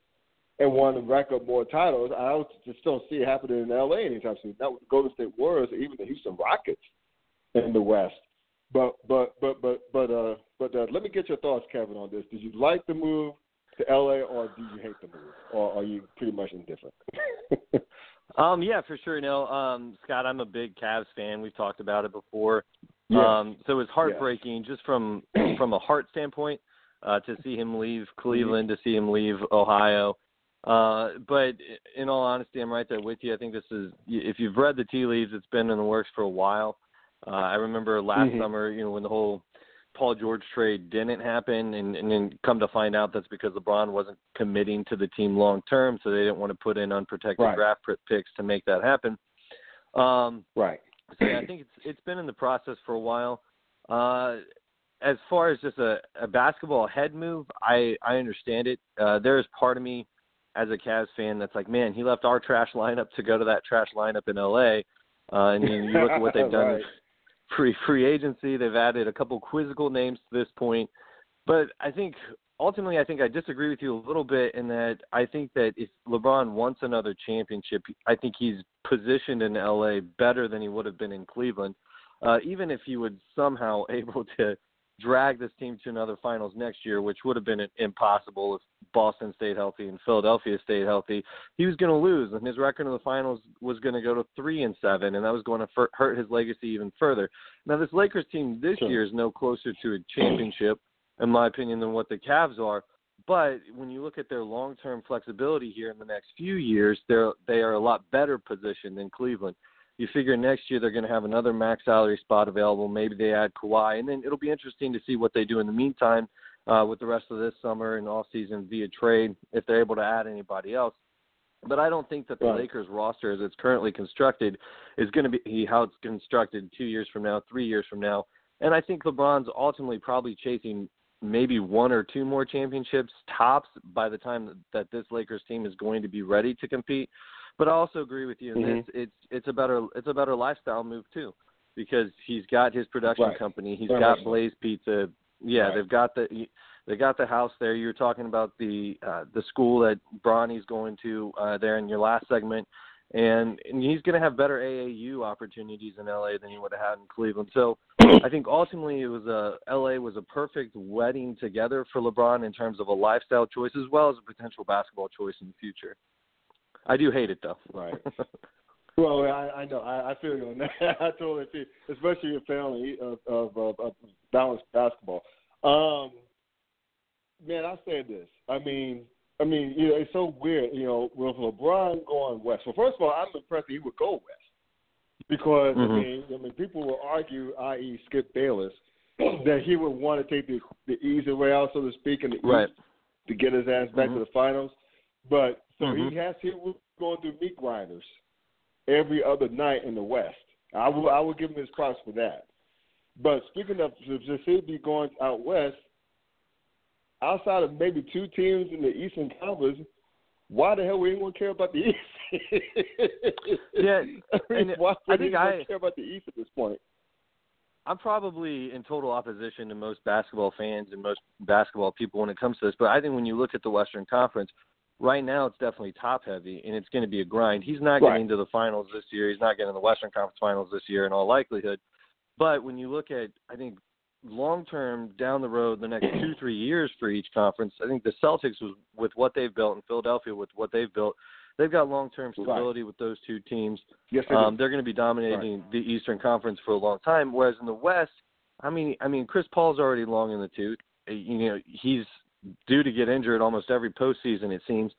and to rack up more titles. I also just don't see it happening in L.A. anytime soon. Not with the Golden State Warriors or even the Houston Rockets in the West. But but but but but uh but uh, let me get your thoughts, Kevin, on this. Did you like the move to L.A. or do you hate the move, or are you pretty much indifferent? Um, yeah, for sure. No, um, Scott, I'm a big Cavs fan. We've talked about it before. Yes. Um, so it's heartbreaking just from from a heart standpoint uh, to see him leave Cleveland, to see him leave Ohio. Uh, but in all honesty, I'm right there with you. I think this is if you've read the tea leaves, it's been in the works for a while. Uh, I remember last Mhm. summer, you know, when the whole Paul George trade didn't happen, and, and then come to find out that's because LeBron wasn't committing to the team long term, so they didn't want to put in unprotected Right. draft picks to make that happen. Um, right. so yeah, I think it's it's been in the process for a while. Uh, as far as just a, a basketball head move, I I understand it. Uh, there is part of me as a Cavs fan that's like, man, he left our trash lineup to go to that trash lineup in LA. Uh, and you, you look at what they've done Right. free free agency. They've added a couple quizzical names to this point, but I think ultimately, I think I disagree with you a little bit in that I think that if LeBron wants another championship, I think he's positioned in LA better than he would have been in Cleveland. Uh, even if he would somehow able to drag this team to another finals next year, which would have been impossible if Boston stayed healthy and Philadelphia stayed healthy, he was going to lose, and his record in the finals was going to go to three and seven, and that was going to hurt his legacy even further. Now, this Lakers team this Sure. year is no closer to a championship, in my opinion, than what the Cavs are. But when you look at their long-term flexibility here in the next few years, they're they are a lot better positioned than Cleveland. You figure next year they're going to have another max salary spot available. Maybe they add Kawhi, and then it'll be interesting to see what they do in the meantime uh, with the rest of this summer and off season via trade if they're able to add anybody else. But I don't think that the Right. Lakers roster, as it's currently constructed, is going to be how it's constructed two years from now, three years from now. And I think LeBron's ultimately probably chasing maybe one or two more championships tops by the time that this Lakers team is going to be ready to compete. But I also agree with you in Mhm. this. It's it's a better it's a better lifestyle move too, because he's got his production Right. company. He's Very got. Blaze Pizza. Yeah, Right. they've got the they got the house there. You were talking about the uh, the school that Bronny's going to uh, there in your last segment, and, and he's going to have better AAU opportunities in LA than he would have had in Cleveland. So I think ultimately it was a LA was a perfect wedding together for LeBron in terms of a lifestyle choice as well as a potential basketball choice in the future. I do hate it though. Right. Well, I, I know. I, I feel you on that. I totally feel, especially your family of, of, of, of balanced basketball. Um, man, I say this. I mean, I mean, you know, it's so weird. You know, with LeBron going west. Well, first of all, I'm impressed that he would go west because mm-hmm. I mean, I mean, people will argue, i.e., Skip Bayless, that he would want to take the the easy way out, so to speak, in the right. East to get his ass back mm-hmm. to the finals. But so mm-hmm. he has he was going through meat grinders every other night in the West. I will I will give him his props for that. But speaking of be going out west, outside of maybe two teams in the Eastern Conference, why the hell would anyone care about the East? yeah, I mean, why would I think I, care about the East at this point? I'm probably in total opposition to most basketball fans and most basketball people when it comes to this. But I think when you look at the Western Conference, right now it's definitely top heavy and it's going to be a grind. He's not right. getting to the finals this year. He's not getting the Western Conference Finals this year in all likelihood. But when you look at, I think long term down the road, the next two three years for each conference, I think the Celtics was with what they've built and Philadelphia with what they've built. They've got long term stability right. with those two teams. Yes, they um, they're going to be dominating right. the Eastern Conference for a long time. Whereas in the West, I mean, I mean, Chris Paul's already long in the tooth. You know, he's due to get injured almost every postseason, it seems.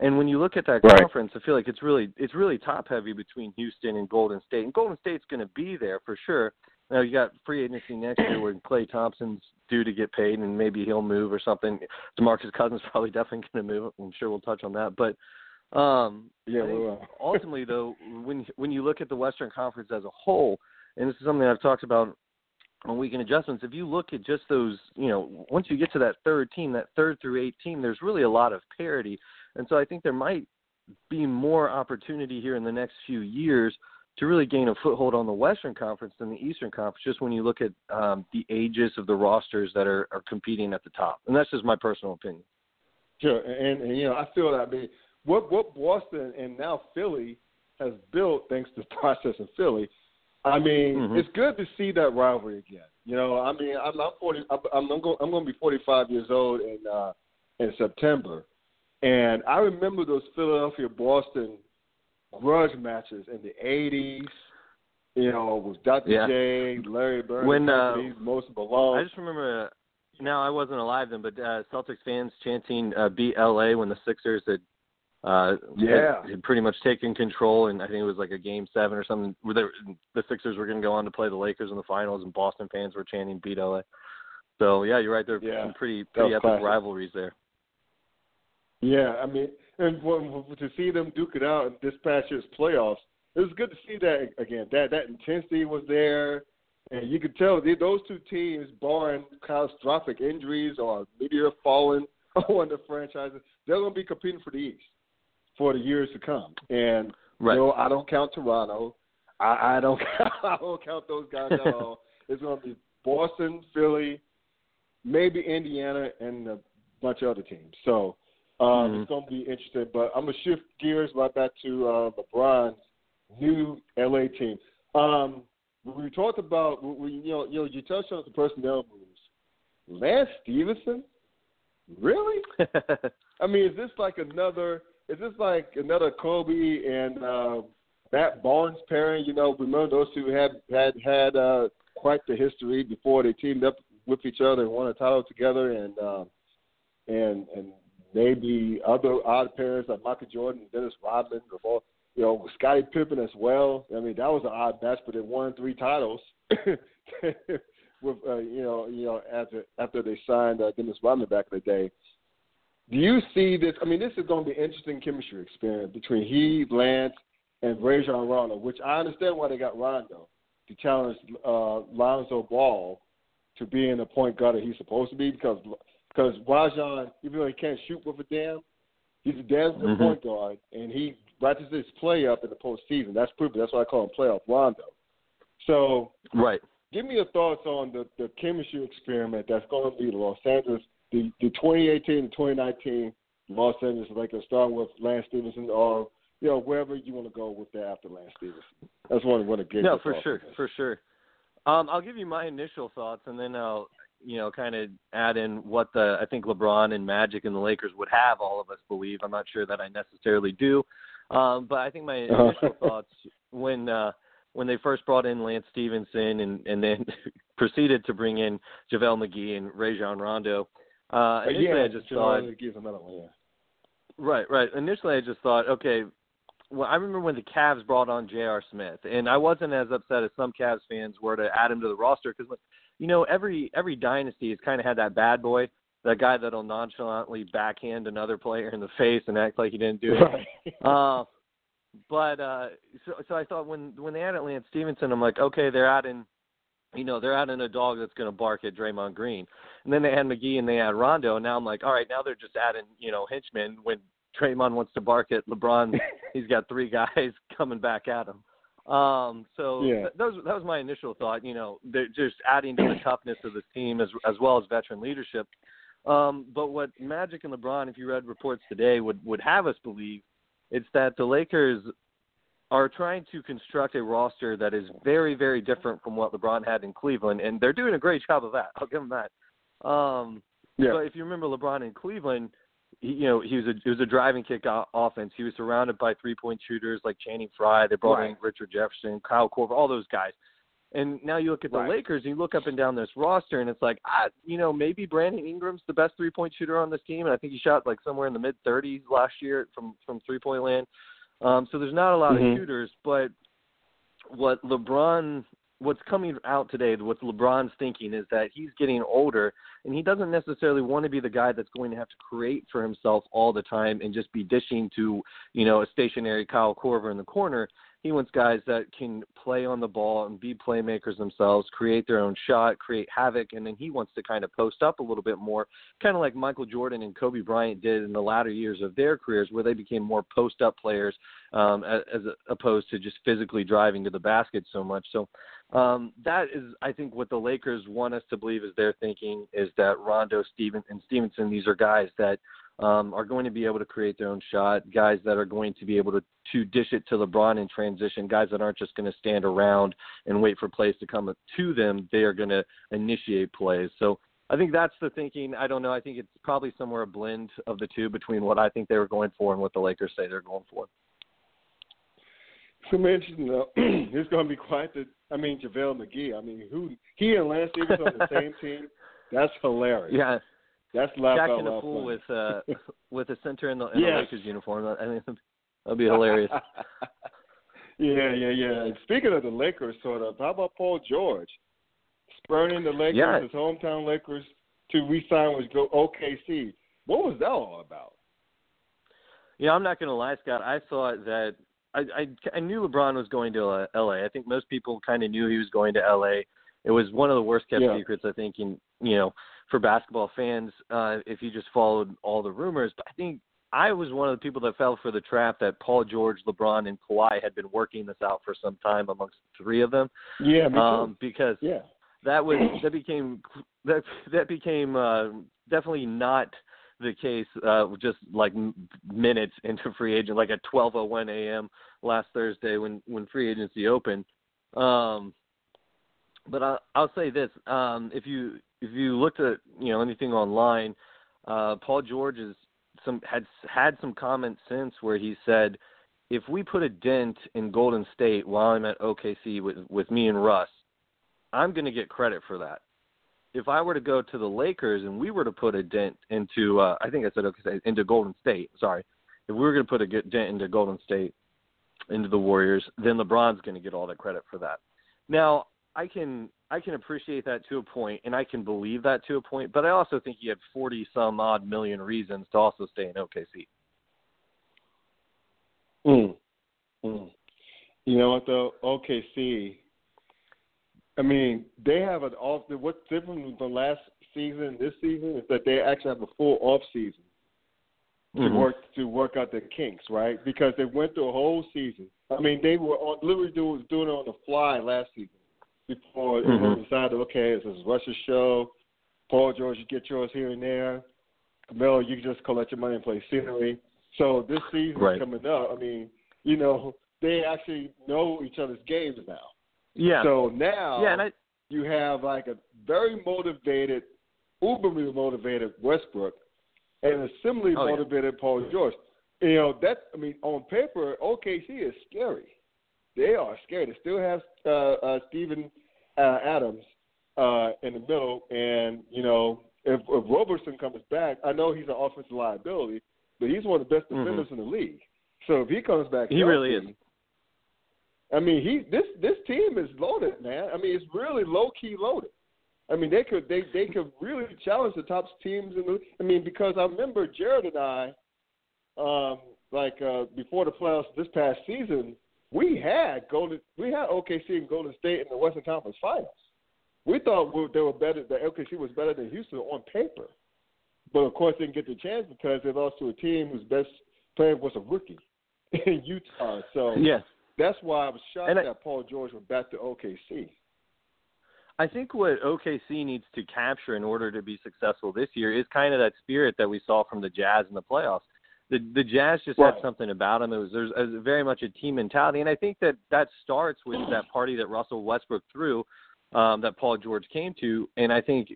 And when you look at that right. conference, I feel like it's really it's really top heavy between Houston and Golden State. And Golden State's going to be there for sure. Now you got free agency next year when Klay Thompson's due to get paid, and maybe he'll move or something. Demarcus Cousins probably definitely going to move. I'm sure we'll touch on that, but um, yeah, we will. ultimately though, when when you look at the Western Conference as a whole, and this is something I've talked about on weekend adjustments, if you look at just those, you know, once you get to that third team, that third through eight team, there's really a lot of parity. And so I think there might be more opportunity here in the next few years to really gain a foothold on the Western Conference than the Eastern Conference, just when you look at um, the ages of the rosters that are, are competing at the top. And that's just my personal opinion. Sure. And, and you know, I feel that, I mean, what, what Boston and now Philly has built, thanks to the process in Philly, I mean, mm-hmm. it's good to see that rivalry again. You know, I mean, I'm I'm 40. I'm I'm going I'm going to be 45 years old in uh, in September, and I remember those Philadelphia Boston grudge matches in the 80s. You know, with Dr. Yeah. J, Larry Bird, When, uh, Moses Malone. I just remember. Uh, now I wasn't alive then, but uh, Celtics fans chanting uh, "Beat LA" when the Sixers had uh Yeah. had, had pretty much taken control and I think it was like a game seven or something where they, the Sixers were going to go on to play the Lakers in the finals and Boston fans were chanting beat LA. So yeah, you're right. There are Yeah. some pretty pretty epic classic. rivalries there. Yeah, I mean, and to see them duke it out in this past year's playoffs, it was good to see that again. That that intensity was there, and you could tell they, those two teams, barring catastrophic injuries or meteor falling on the franchises, they're going to be competing for the East for the years to come. And Right. you know, I don't count Toronto. I, I don't I don't count those guys at all. It's going to be Boston, Philly, maybe Indiana, and a bunch of other teams. So um, Mhm. it's going to be interesting. But I'm going to shift gears right back to uh, LeBron's new LA team. Um, we talked about, we, you know, you know, you touched on the personnel moves. Lance Stephenson, really? I mean, is this like another? Is this like another Kobe and uh, Matt Barnes pairing? You know, remember those two had had had uh, quite the history before they teamed up with each other and won a title together, and um, and and maybe other odd pairs like Michael Jordan Dennis Rodman, you know, Scottie Pippen as well. I mean, that was an odd match, but they won three titles. with uh, you know, you know, after after they signed uh, Dennis Rodman back in the day. Do you see this? I mean, this is going to be an interesting chemistry experiment between he, Lance, and Rajon Rondo, which I understand why they got Rondo to challenge uh, Lonzo Ball to being the point guard that he's supposed to be because because Rajon, even though he can't shoot with a damn, he's a damn good Mhm. point guard, and he ratchets his play up in the postseason. That's proven. That's why I call him playoff Rondo. So right. give me your thoughts on the, the chemistry experiment that's going to be the Los Angeles, the, the 2018 and 2019 Los Angeles Lakers, starting with Lance Stephenson or you know wherever you want to go with that after Lance Stephenson. That's what I want to get. No, for sure, for sure. Um, I'll give you my initial thoughts, and then I'll, you know, kind of add in what the I think LeBron and Magic and the Lakers would have all of us believe. I'm not sure that I necessarily do. Um, but I think my Uh-huh. initial thoughts when uh, when they first brought in Lance Stephenson and and then proceeded to bring in JaVale McGee and Rajon Rondo. Uh, initially, yeah, I just thought gives another one. Yeah. Right, right. Initially, I just thought, okay. Well, I remember when the Cavs brought on J.R. Smith, and I wasn't as upset as some Cavs fans were to add him to the roster because, you know, every every dynasty has kind of had that bad boy, that guy that'll nonchalantly backhand another player in the face and act like he didn't do it. Right. Uh, but uh, so so I thought when when they added Lance Stephenson, I'm like, okay, they're adding, you know, they're adding a dog that's going to bark at Draymond Green, and then they add McGee and they add Rondo, and now I'm like, all right, now they're just adding, you know, henchmen when Draymond wants to bark at LeBron. he's got three guys coming back at him. Um, so Yeah. th- that was that was my initial thought. You know, they're just adding to the toughness of this team as as well as veteran leadership. Um, but what Magic and LeBron, if you read reports today, would would have us believe, it's that the Lakers are trying to construct a roster that is very very different from what LeBron had in Cleveland, and they're doing a great job of that. I'll give them that. Um, Yeah. but if you remember LeBron in Cleveland, he, you know he was a it was a driving kick o- offense. He was surrounded by three point shooters like Channing Frye. They brought in Richard Jefferson, Kyle Korver, all those guys. And now you look at the Right. Lakers and you look up and down this roster, and it's like, ah, you know, maybe Brandon Ingram's the best three point shooter on this team, and I think he shot like somewhere in the mid 30s last year from from three point land. Um, so there's not a lot Mhm. of shooters, but what LeBron, what's coming out today, what LeBron's thinking is that he's getting older, and he doesn't necessarily want to be the guy that's going to have to create for himself all the time and just be dishing to, you know, a stationary Kyle Korver in the corner. He wants guys that can play on the ball and be playmakers themselves, create their own shot, create havoc, and then he wants to kind of post up a little bit more, kind of like Michael Jordan and Kobe Bryant did in the latter years of their careers, where they became more post up players um, as, as opposed to just physically driving to the basket so much. So um, that is, I think, what the Lakers want us to believe is their thinking is that Rondo, Steven, and Stephenson, these are guys that um, are going to be able to create their own shot, guys that are going to be able to, to dish it to LeBron in transition, guys that aren't just going to stand around and wait for plays to come to them. They are going to initiate plays. So I think that's the thinking. I don't know. I think it's probably somewhere a blend of the two between what I think they were going for and what the Lakers say they're going for. So interesting though. it's going to be quite the. I mean, JaVale McGee. I mean, who he and Lance Stephenson on the same team? That's hilarious. Yeah, That's laugh Shaqtin' a Fool with uh with a center in the in Yes. Lakers uniform. I think that'd be hilarious. yeah, yeah, yeah. And speaking of the Lakers, sort of, how about Paul George spurning the Lakers, Yeah. his hometown Lakers, to re-sign with go OKC? What was that all about? Yeah, I'm not going to lie, Scott. I thought that I, I I knew LeBron was going to uh, L.A. I think most people kind of knew he was going to L.A. It was one of the worst kept Yeah. secrets, I think, in you know, for basketball fans, uh, if you just followed all the rumors. But I think I was one of the people that fell for the trap that Paul George, LeBron, and Kawhi had been working this out for some time amongst three of them. Yeah, me too. Um, because yeah. that was that became that that became uh, definitely not the case uh, just like minutes into free agent, like at 12:01 a.m. last Thursday when when free agency opened. Um, but I, I'll say this: um, if you if you looked at you know anything online, uh, Paul George has some had had some comments since where he said, if we put a dent in Golden State while I'm at OKC with with me and Russ, I'm going to get credit for that. If I were to go to the Lakers and we were to put a dent into, uh, I think I said okay, into Golden State. Sorry, if we were going to put a dent into Golden State, into the Warriors, then LeBron's going to get all the credit for that. Now, I can I can appreciate that to a point, and I can believe that to a point, but I also think he had forty some odd million reasons to also stay in OKC. Mm. Mm. You know what though? OKC. I mean, they have an off. What's different from the last season? This season is that they actually have a full off season to Mhm. work to work out their kinks, right? Because they went through a whole season. I mean, they were on, literally doing doing it on the fly last season before you know, Mhm. decided, okay, this is Russ's show. Paul George, you get yours here and there. Carmelo, you just collect your money and play scenery. So this season Right. coming up, I mean, you know, they actually know each other's games now. Yeah. So now yeah, and I you have like a very motivated, uberly motivated Westbrook and a similarly Oh, yeah. motivated Paul George. you know that I mean on paper OKC is scary. They are scary. They still have uh, uh, Steven uh, Adams uh, in the middle, and you know if, if Roberson comes back, I know he's an offensive liability, but he's one of the best Mhm. defenders in the league. So if he comes back, He healthy, really is. I mean, he this this team is loaded, man. I mean, it's really low key loaded. I mean, they could they they could really challenge the top teams in the. I mean, because I remember Jared and I, um, like uh, before the playoffs this past season, we had Golden we had OKC and Golden State in the Western Conference Finals. We thought we, they were better. That OKC was better than Houston on paper, but of course they didn't get the chance because they lost to a team whose best player was a rookie in Utah. So Yeah. that's why I was shocked I- that Paul George went back to OKC. I think what OKC needs to capture in order to be successful this year is kind of that spirit that we saw from the Jazz in the playoffs. The the Jazz just Right. had something about them. It was there's a, very much a team mentality, and I think that that starts with mm-hmm. that party that Russell Westbrook threw, um, that Paul George came to, and I think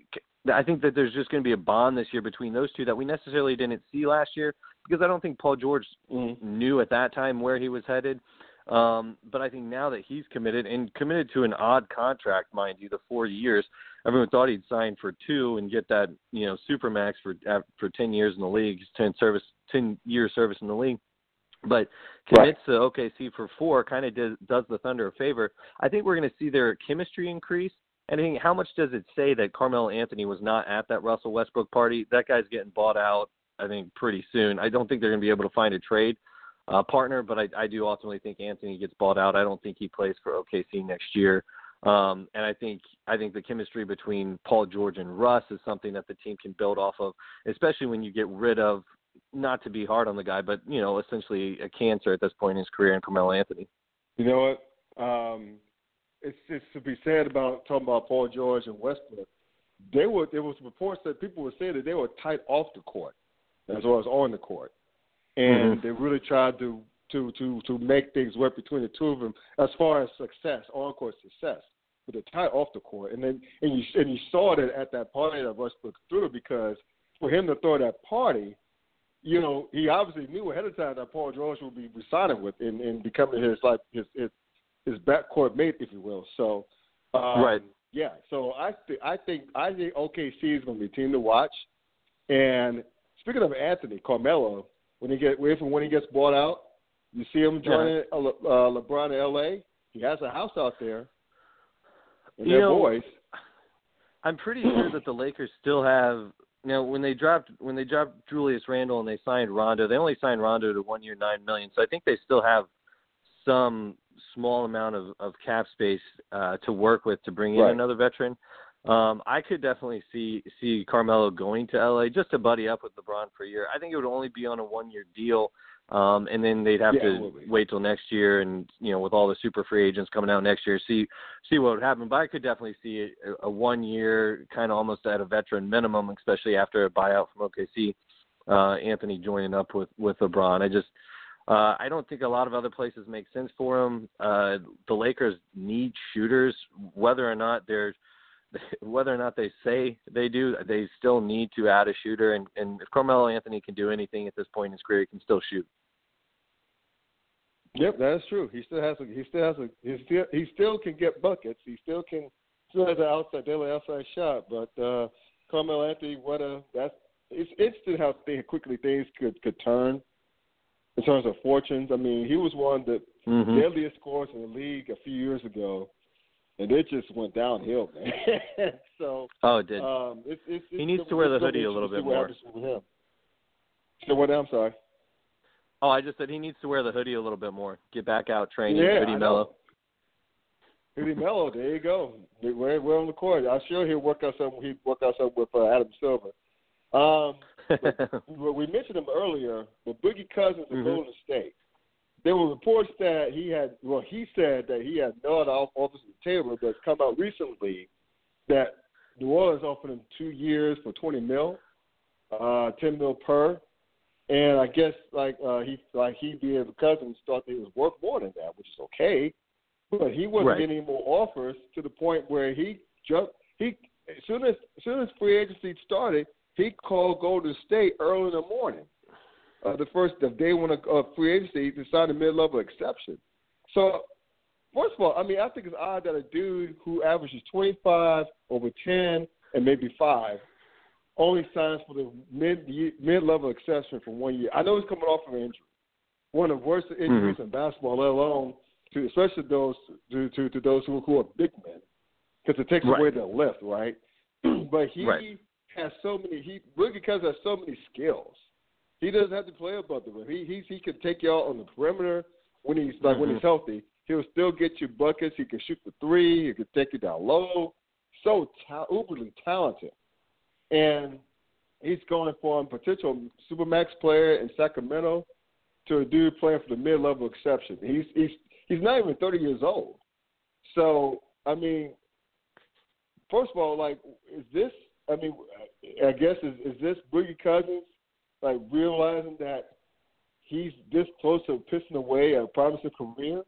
I think that there's just going to be a bond this year between those two that we necessarily didn't see last year because I don't think Paul George mm-hmm. knew at that time where he was headed. Um, but I think now that he's committed and committed to an odd contract, mind you, the four years, everyone thought he'd sign for two and get that you know supermax for for ten years in the league, ten service, ten year service in the league. But commits to OKC for four kind of does, does the Thunder a favor. I think we're going to see their chemistry increase. And I think how much does it say that Carmelo Anthony was not at that Russell Westbrook party? That guy's getting bought out. I think pretty soon. I don't think they're going to be able to find a trade uh, partner, but I, I do ultimately think Anthony gets bought out. I don't think he plays for OKC next year. Um, and I think I think the chemistry between Paul George and Russ is something that the team can build off of, especially when you get rid of not to be hard on the guy, but you know essentially a cancer at this point in his career in Carmelo Anthony. You know what? Um, it's just to be said about talking about Paul George and Westbrook. They were there was reports that people were saying that they were tight off the court as well as on the court, and Mhm. they really tried to to to to make things work between the two of them as far as success, on court success. But they're tight off the court, and then and you and you saw that at that party that Westbrook threw because for him to throw that party, you know, he obviously knew ahead of time that Paul George would be resigning with and, and becoming his like his his his backcourt mate, if you will. So, um, Right. yeah. So I th- I think I think OKC is going to be a team to watch. And speaking of Anthony Carmelo, when he get if and when he gets bought out, you see him joining uh, Le- uh, LeBron in L.A. He has a house out there. And You their know, boys. I'm pretty sure that the Lakers still have you know when they dropped when they dropped Julius Randle and they signed Rondo, they only signed Rondo to one year nine million. So I think they still have some small amount of, of cap space uh, to work with to bring in Right. another veteran. Um, I could definitely see see Carmelo going to LA just to buddy up with LeBron for a year. I think it would only be on a one year deal. Um, and then they'd have Yeah, to wait till next year, and you know, with all the super free agents coming out next year, see see what would happen. But I could definitely see a, a one year, kind of almost at a veteran minimum, especially after a buyout from OKC. Uh, Anthony joining up with with LeBron. I just uh, I don't think a lot of other places make sense for him. Uh, the Lakers need shooters, whether or not they're whether or not they say they do, they still need to add a shooter. And, and if Carmelo Anthony can do anything at this point in his career, he can still shoot. Yep, that is true. He still has a he still has a he still he still can get buckets. He still can still has an outside daily outside shot. But uh Carmelo Anthony, what a that's it's interesting how quickly things could could turn in terms of fortunes. I mean, he was one of the Mm-hmm. deadliest scorers in the league a few years ago, and it just went downhill, man. so Oh, it did. um, it's, it's, it's He needs to wear the hoodie a little bit more. happens with him. So what? I'm sorry. oh, I just said he needs to wear the hoodie a little bit more. Get back out training, Yeah, hoodie Melo. Hoodie Melo. there you go. We're, we're on the court. I'm sure he'll work out something. He'd work out something with uh, Adam Silver. Um, well, we mentioned him earlier, but Boogie Cousins of Mhm. Golden State. There were reports that he had. Well, he said that he had no other offers on the table, but it's come out recently that New Orleans offered him two years for twenty mil, uh, ten mil per. And I guess like uh, he like he being Cousins thought that he was worth more than that, which is okay. But he wasn't Right. getting any more offers to the point where he jumped. He as soon as as soon as free agency started, he called Golden State early in the morning uh, the first the day when a, a free agency to sign a mid-level exception. So, first of all, I mean, I think it's odd that a dude who averages 25 over 10 and maybe five only signs for the mid mid-level exception for one year. I know he's coming off of an injury, one of the worst injuries mm-hmm. in basketball, let alone to especially those to to, to those who, who are big men, because it takes right. away their lift, right? but he right. has so many. He Boogie Cousins has so many skills. He doesn't have to play above the rim. He he he can take you out on the perimeter when he's like mm-hmm. when he's healthy. He'll still get you buckets. He can shoot the three. He can take you down low. So ta- uberly talented, and he's going from potential supermax player in Sacramento to a dude playing for the mid-level exception. He's he's he's not even 30 years old. So I mean, first of all, like, is this? I mean, I guess is is this Boogie Cousins like realizing that he's this close to pissing away a promising career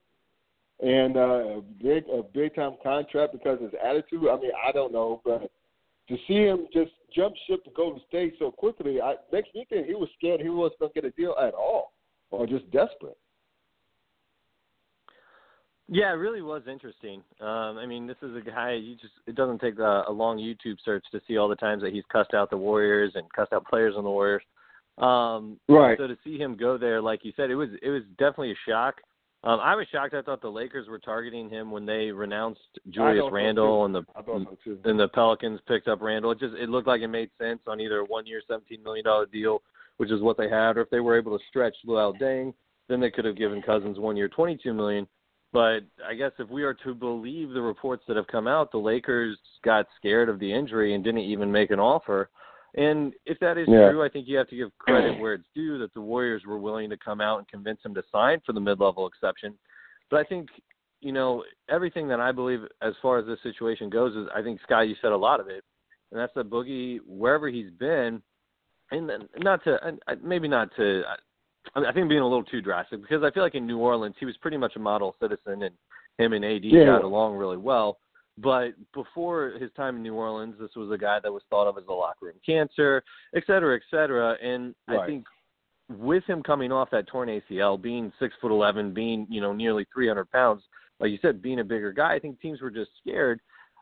and uh, a big a big time contract because of his attitude? I mean, I don't know, but to see him just jump ship to Golden State so quickly, I makes me think he was scared he wasn't going to get a deal at all, or just desperate. Yeah, it really was interesting. Um, I mean, this is a guy you just it doesn't take a, a long YouTube search to see all the times that he's cussed out the Warriors and cussed out players on the Warriors. Um, right. So to see him go there, like you said, it was it was definitely a shock. Um, I was shocked. I thought the Lakers were targeting him when they renounced Julius Randle and the so and the Pelicans picked up Randle. It just it looked like it made sense on either a one year, seventeen million dollar deal, which is what they had, or if they were able to stretch Luol Deng, then they could have given Cousins one year, twenty two million. But I guess if we are to believe the reports that have come out, the Lakers got scared of the injury and didn't even make an offer. And if that is yeah. true, I think you have to give credit where it's due that the Warriors were willing to come out and convince him to sign for the mid-level exception. But I think, you know, everything that I believe as far as this situation goes is I think Sky, you said a lot of it, and that's that Boogie wherever he's been, and not to uh, maybe not to uh, I, I think being a little too drastic because I feel like in New Orleans he was pretty much a model citizen and him and AD yeah. got along really well. But before his time in New Orleans, this was a guy that was thought of as a locker room cancer, et cetera, et cetera. And right. I think with him coming off that torn ACL, being six foot eleven, being you know nearly three hundred pounds, like you said, being a bigger guy, I think teams were just scared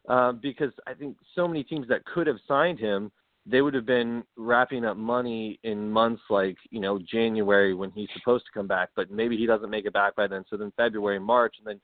uh, because I think so many teams that could have signed him they would have been wrapping up money in months like you know January when he's supposed to come back, but maybe he doesn't make it back by then. So then February, March, and then.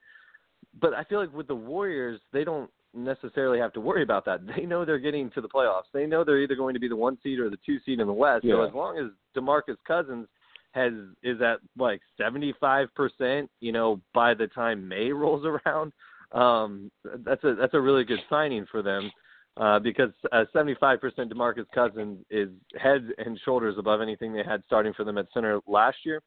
But I feel like with the Warriors, they don't necessarily have to worry about that. They know they're getting to the playoffs. They know they're either going to be the one seed or the two seed in the West. Yeah. So as long as DeMarcus Cousins has is at like seventy five percent, you know, by the time May rolls around, um, that's a that's a really good signing for them uh, because uh, 75% DeMarcus Cousins is head and shoulders above anything they had starting for them at center last year.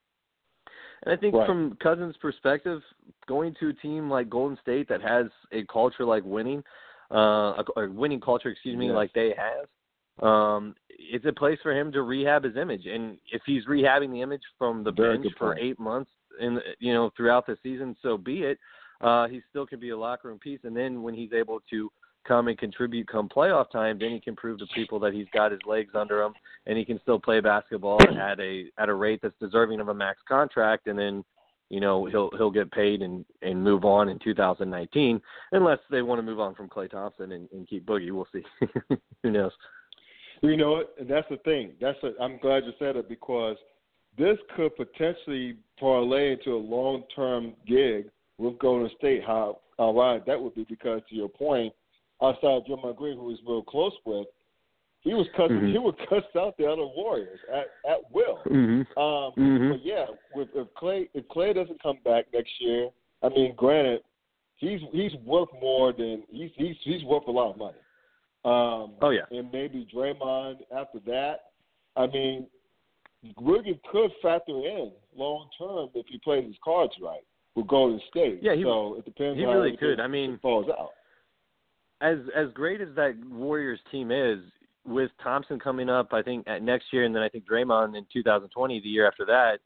And I think right. from Cousins' perspective, going to a team like Golden State that has a culture like winning, uh, a, a winning culture, excuse me, yes. like they have, um, it's a place for him to rehab his image. And if he's rehabbing the image from the Very bench for eight months, in you know throughout the season, so be it. Uh, he still can be a locker room piece, and then when he's able to come and contribute come playoff time, then he can prove to people that he's got his legs under him and he can still play basketball at a at a rate that's deserving of a max contract and then you know he'll he'll get paid and and move on in 2019 unless they want to move on from Klay Thompson and, and keep Boogie. We'll see. Who knows? You know that's the thing. That's a, I'm glad you said it because this could potentially parlay into a long term gig with Golden State. How how wide that would be because to your point, outside Draymond Green, who he's real close with, he was cussing. Mm-hmm. He would cuss out the other Warriors at at will. Mm-hmm. Um, Mhm. But yeah, with, if Klay if Klay doesn't come back next year, I mean, granted, he's he's worth more than he's he's he's worth a lot of money. Um, Oh, yeah. and maybe Draymond after that. I mean, Wiggins could factor in long term if he plays his cards right with Golden State. Yeah, he- so it depends. he really could. I mean- falls out. As as great as that Warriors team is, with Thompson coming up, I think at next year, and then I think Draymond in 2020, the year after that.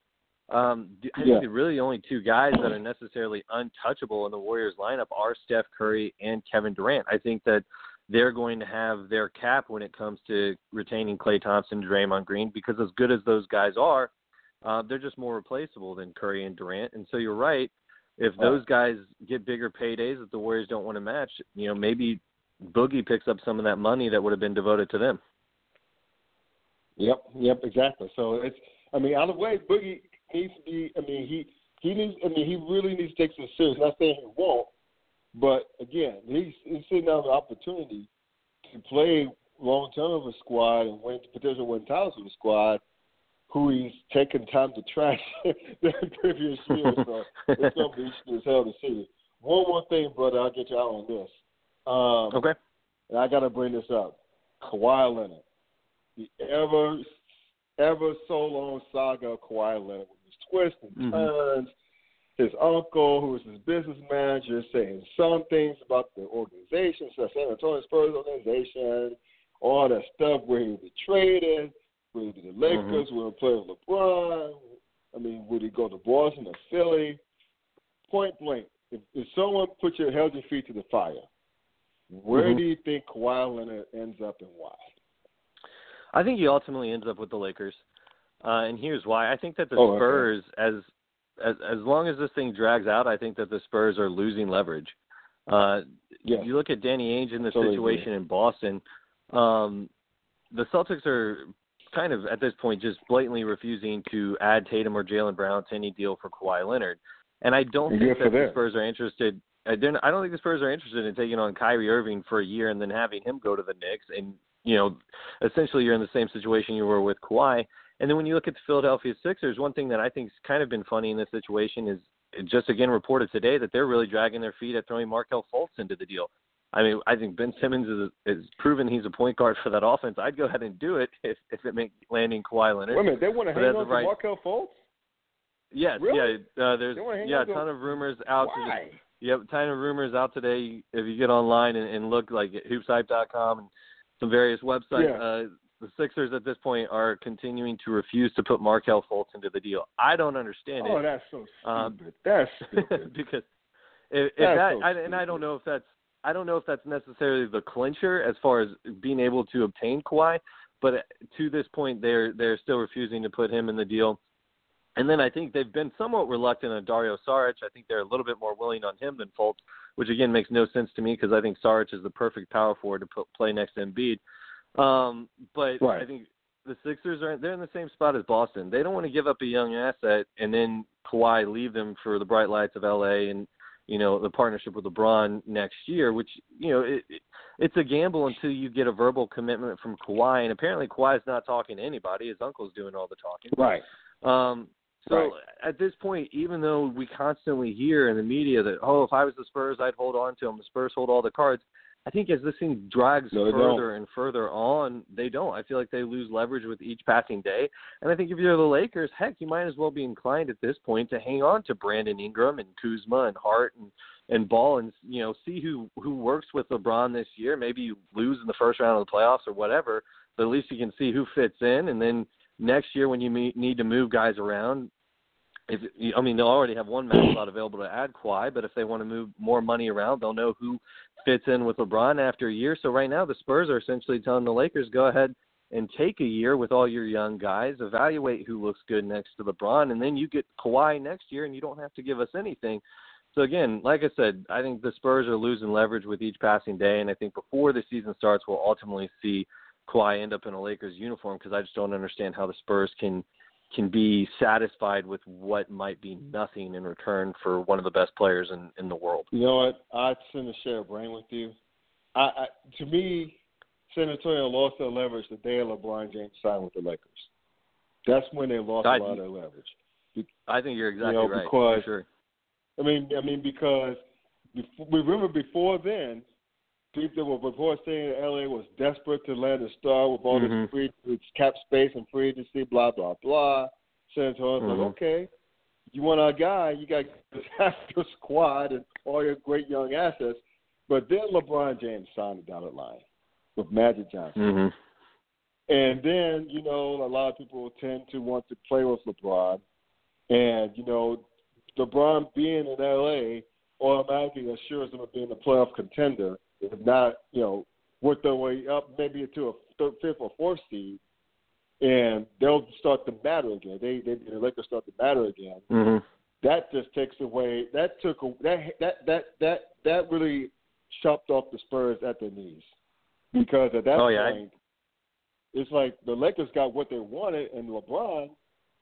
Um, I Yeah. think the really only two guys that are necessarily untouchable in the Warriors lineup are Steph Curry and Kevin Durant. I think that they're going to have their cap when it comes to retaining Klay Thompson, Draymond Green, because as good as those guys are, Uh, they're just more replaceable than Curry and Durant. And so you're right. If those guys get bigger paydays that the Warriors don't want to match, you know, maybe Boogie picks up some of that money that would have been devoted to them. Yep, yep, exactly. So it's, I mean, either way, Boogie needs to be. I mean, he he needs. I mean, he really needs to take some serious. Not saying he won't, but again, he's he's sitting down the opportunity to play long term with a squad and win potentially win titles with a squad who he's taken time to trash the previous year. So it's gonna be interesting as hell to see. One more thing, brother, I'll get you out on this. Um, okay. And I got to bring this up. Kawhi Leonard, the ever, ever so long saga of Kawhi Leonard with his twists and turns. Mm-hmm. His uncle, who was his business manager, saying some things about the organization, so San Antonio Spurs organization, all that stuff where he would be traded, where he the Lakers, mm-hmm. where he play with LeBron. I mean, would he go to Boston or Philly? Point blank, if, if someone put your held your feet to the fire, where mm-hmm. do you think Kawhi Leonard ends up and why? I think he ultimately ends up with the Lakers, uh, and here's why. I think that the oh, Spurs, okay. as as as long as this thing drags out, I think that the Spurs are losing leverage. Uh, yes. You look at Danny Ainge in the totally situation agree. in Boston. Um, the Celtics are kind of at this point just blatantly refusing to add Tatum or Jaylen Brown to any deal for Kawhi Leonard, and I don't and think that the Spurs are interested I don't. I don't think the Spurs are interested in taking on Kyrie Irving for a year and then having him go to the Knicks. And you know, essentially, you're in the same situation you were with Kawhi. And then when you look at the Philadelphia Sixers, one thing that I think's kind of been funny in this situation is just again reported today that they're really dragging their feet at throwing Markelle Fultz into the deal. I mean, I think Ben Simmons is is proven he's a point guard for that offense. I'd go ahead and do it if if it meant landing Kawhi Leonard. Wait a minute, they want to hang on to right- Markelle Fultz? Yes, Really? yeah. Uh, there's They wanna hang yeah a on to- ton of rumors out. Why? Yep, ton of rumors out today. If you get online and, and look like at hoopshype.com and some various websites, Yeah. uh, the Sixers at this point are continuing to refuse to put Markelle Fultz into the deal. I don't understand Oh, it Oh, that's so stupid. Um, that's stupid. because if, if that so I, and I don't know if that's I don't know if that's necessarily the clincher as far as being able to obtain Kawhi, but to this point they're they're still refusing to put him in the deal. And then I think they've been somewhat reluctant on Dario Saric. I think they're a little bit more willing on him than Fultz, which again makes no sense to me because I think Saric is the perfect power forward to put, play next to Embiid. Um, but Right. I think the Sixers are they're in the same spot as Boston. They don't want to give up a young asset and then Kawhi leave them for the bright lights of LA and you know the partnership with LeBron next year, which you know it, it, it's a gamble until you get a verbal commitment from Kawhi. And apparently Kawhi's not talking to anybody. His uncle's doing all the talking. right. Um, so Right. at this point, even though we constantly hear in the media that oh, if I was the Spurs, I'd hold on to them. The Spurs hold all the cards. I think as this thing drags No, further and further on, they don't. I feel like they lose leverage with each passing day. And I think if you're the Lakers, heck, you might as well be inclined at this point to hang on to Brandon Ingram and Kuzma and Hart and and Ball and you know see who who works with LeBron this year. Maybe you lose in the first round of the playoffs or whatever, but at least you can see who fits in. And then next year when you meet, need to move guys around, if I mean they'll already have one match slot available to add Kawhi, but if they want to move more money around, they'll know who fits in with LeBron after a year. So right now the Spurs are essentially telling the Lakers go ahead and take a year with all your young guys, evaluate who looks good next to LeBron, and then you get Kawhi next year, and you don't have to give us anything. So again, like I said, I think the Spurs are losing leverage with each passing day, and I think before the season starts, we'll ultimately see Kawhi end up in a Lakers uniform because I just don't understand how the Spurs can can be satisfied with what might be nothing in return for one of the best players in in the world. You know what? I'd send a share of brain with you. I, I to me, San Antonio lost their leverage the day LeBron James signed with the Lakers. That's when they lost I- a lot of their leverage. I think you're exactly know, right. because- sure. I mean, I mean because before, remember before then, people were reports saying that LA was desperate to land a star with all Mhm. this free with cap space and free agency, blah blah blah. San Antonio's Mhm. like, okay, you want our guy, you got half your squad and all your great young assets. But then LeBron James signed down the dotted line with Magic Johnson. Mhm. And then, you know, a lot of people tend to want to play with LeBron. And, you know, LeBron being in LA automatically assures them of being a playoff contender, if not, you know, work their way up maybe to a third, fifth or fourth seed. and they'll start to matter again. They, they the Lakers start to matter again. Mm-hmm. That just takes away. That took a, that that that that that really chopped off the Spurs at their knees because at that Oh, yeah. point, it's like the Lakers got what they wanted, and LeBron.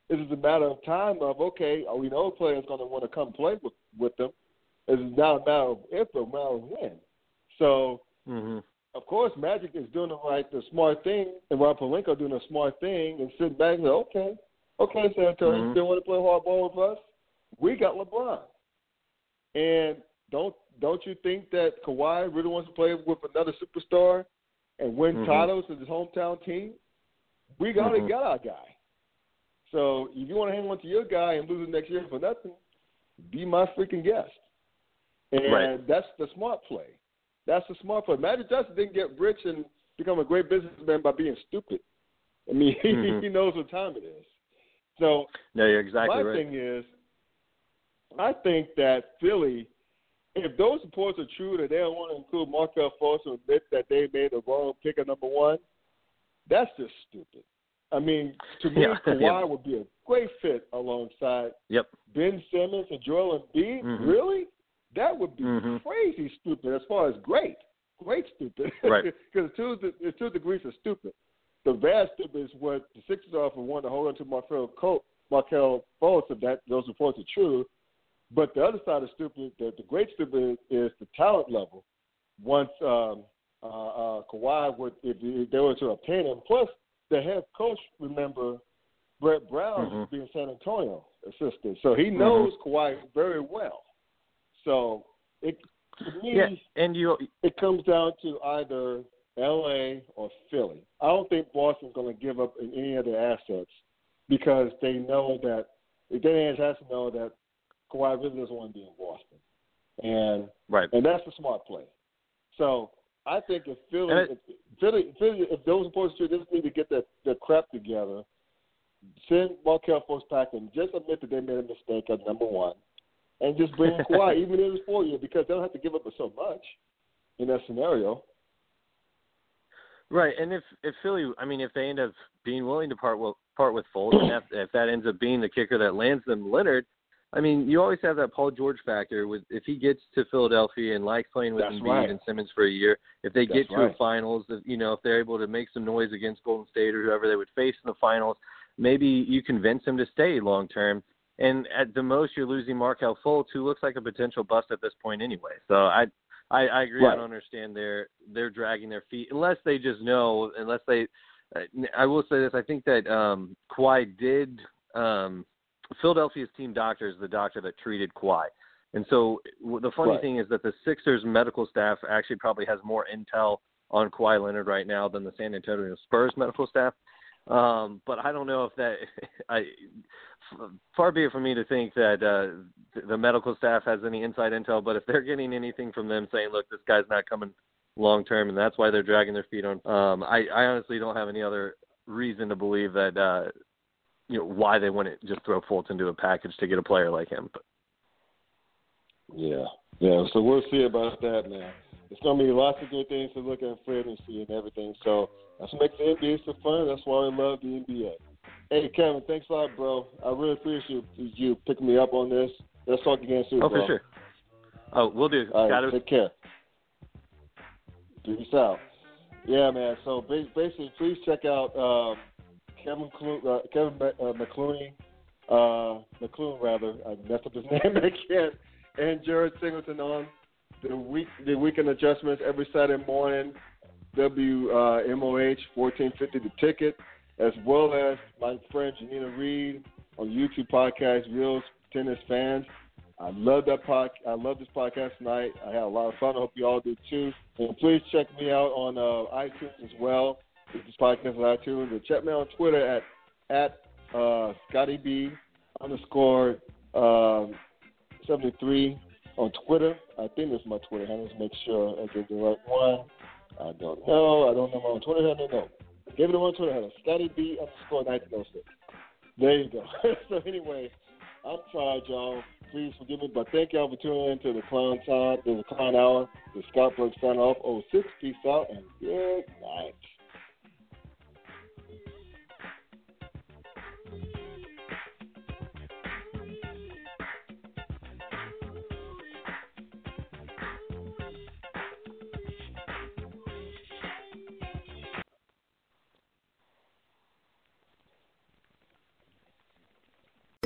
It is a matter of time of okay, we know a player's going to want to come play with with them. It's not a matter of if, but a matter of when. So Mm-hmm. of course, Magic is doing the right, the smart thing, and Rob Pelinka doing the smart thing, and sitting back and say, okay, okay, San Antonio, Mhm. you still want to play hardball with us? We got LeBron, and don't don't you think that Kawhi really wants to play with another superstar and win Mhm. titles with his hometown team? We already Mhm. got our guy. So if you want to hang on to your guy and lose it next year for nothing, be my freaking guest. And Right. that's the smart play. That's the smart play. Magic Johnson didn't get rich and become a great businessman by being stupid. I mean, Mhm. he knows what time it is. So No, you're exactly my right. thing is, I think that Philly, if those reports are true that they don't want to include Markelle to admit that they made the wrong pick at number one, that's just stupid. I mean, to me, Yeah, Kawhi yeah. would be a great fit alongside Yep. Ben Simmons and Joel Embiid. Mhm. Really? That would be Mhm. crazy stupid as far as great. Great stupid. Right. Because two, the two degrees of stupid. The vast stupid is what the Sixers are for one to hold on to Markelle Colt, Markelle Fultz if that those reports are true. But the other side of stupid, the, the great stupid is the talent level. Once um, uh, uh, Kawhi would, if, if they were to obtain him, plus the head coach, remember, Brett Brown Mhm. being San Antonio assistant, so he knows Kawhi very well. So it to me, Yeah, and you it comes down to either L.A. or Philly. I don't think Boston's going to give up in any of their assets because they know that they has to know that Kawhi really doesn't want to be in Boston, and right. and that's the smart play. So I think if Philly, And if Philly, Philly, if those true, they just need to get their their crap together. Send Markelle back and just admit that they made a mistake at number one, and just bring in Kawhi, even if it's four year, because they don't have to give up so much in that scenario. Right, and if if Philly, I mean, if they end up being willing to part with part with Fultz, and if, if that ends up being the kicker that lands them Leonard, I mean, you always have that Paul George factor. With if he gets to Philadelphia and likes playing with That's Embiid right. and Simmons for a year, if they That's get to a finals, if, you know, if they're able to make some noise against Golden State or whoever they would face in the finals, maybe you convince him to stay long term. And at the most, you're losing Markelle Fultz, who looks like a potential bust at this point anyway. So I I, I agree. I don't understand they're they're dragging their feet unless they just know. Unless they, I will say this. I think that um, Kawhi did. Um, Philadelphia's team doctor is the doctor that treated Kawhi, and so the funny Right. thing is that the Sixers medical staff actually probably has more intel on Kawhi Leonard right now than the San Antonio Spurs medical staff. Um, but I don't know if that. I far be it from me to think that uh, the medical staff has any inside intel. But if they're getting anything from them saying, "Look, this guy's not coming long term," and that's why they're dragging their feet on, um, I, I honestly don't have any other reason to believe that. Uh, you know why they wouldn't just throw Fultz into a package to get a player like him. But Yeah, yeah. So we'll see about that, man. It's gonna be lots of good things to look at and see, and everything. So that's what makes the NBA so fun. That's why we love the NBA. Hey, Kevin, thanks a lot, bro. I really appreciate you picking me up on this. Let's talk again soon, oh, bro. for sure. Oh, we'll do. All Got right, it. take care. Peace out. Yeah, man. So basically, please check out um, Kevin Clo- uh, Kevin uh, McClooney, uh, McClune rather. I messed up his name again. And Jared Singleton on the week the weekend adjustments every Saturday morning. WMOH fourteen fifty the ticket, as well as my friend Janina Reed on YouTube podcast Real Tennis Fans. I love that pod. I love this podcast tonight. I had a lot of fun. I hope you all do too. And please check me out on uh, iTunes as well. This podcast on iTunes. And check me out on Twitter at at uh, Scotty B underscore um, seventy three on Twitter. I think this is my Twitter handle. Let's make sure I get the right one. I don't know. I don't know my own Twitter handle. No. Give it a one Twitter handle. Scotty B underscore nineteen oh six. There you go. so anyway, I'm tired, y'all. Please forgive me, but thank y'all for tuning in to the Clown Time, the Clown Hour, the Scott Brooks sign off. Oh six, peace out, and good night.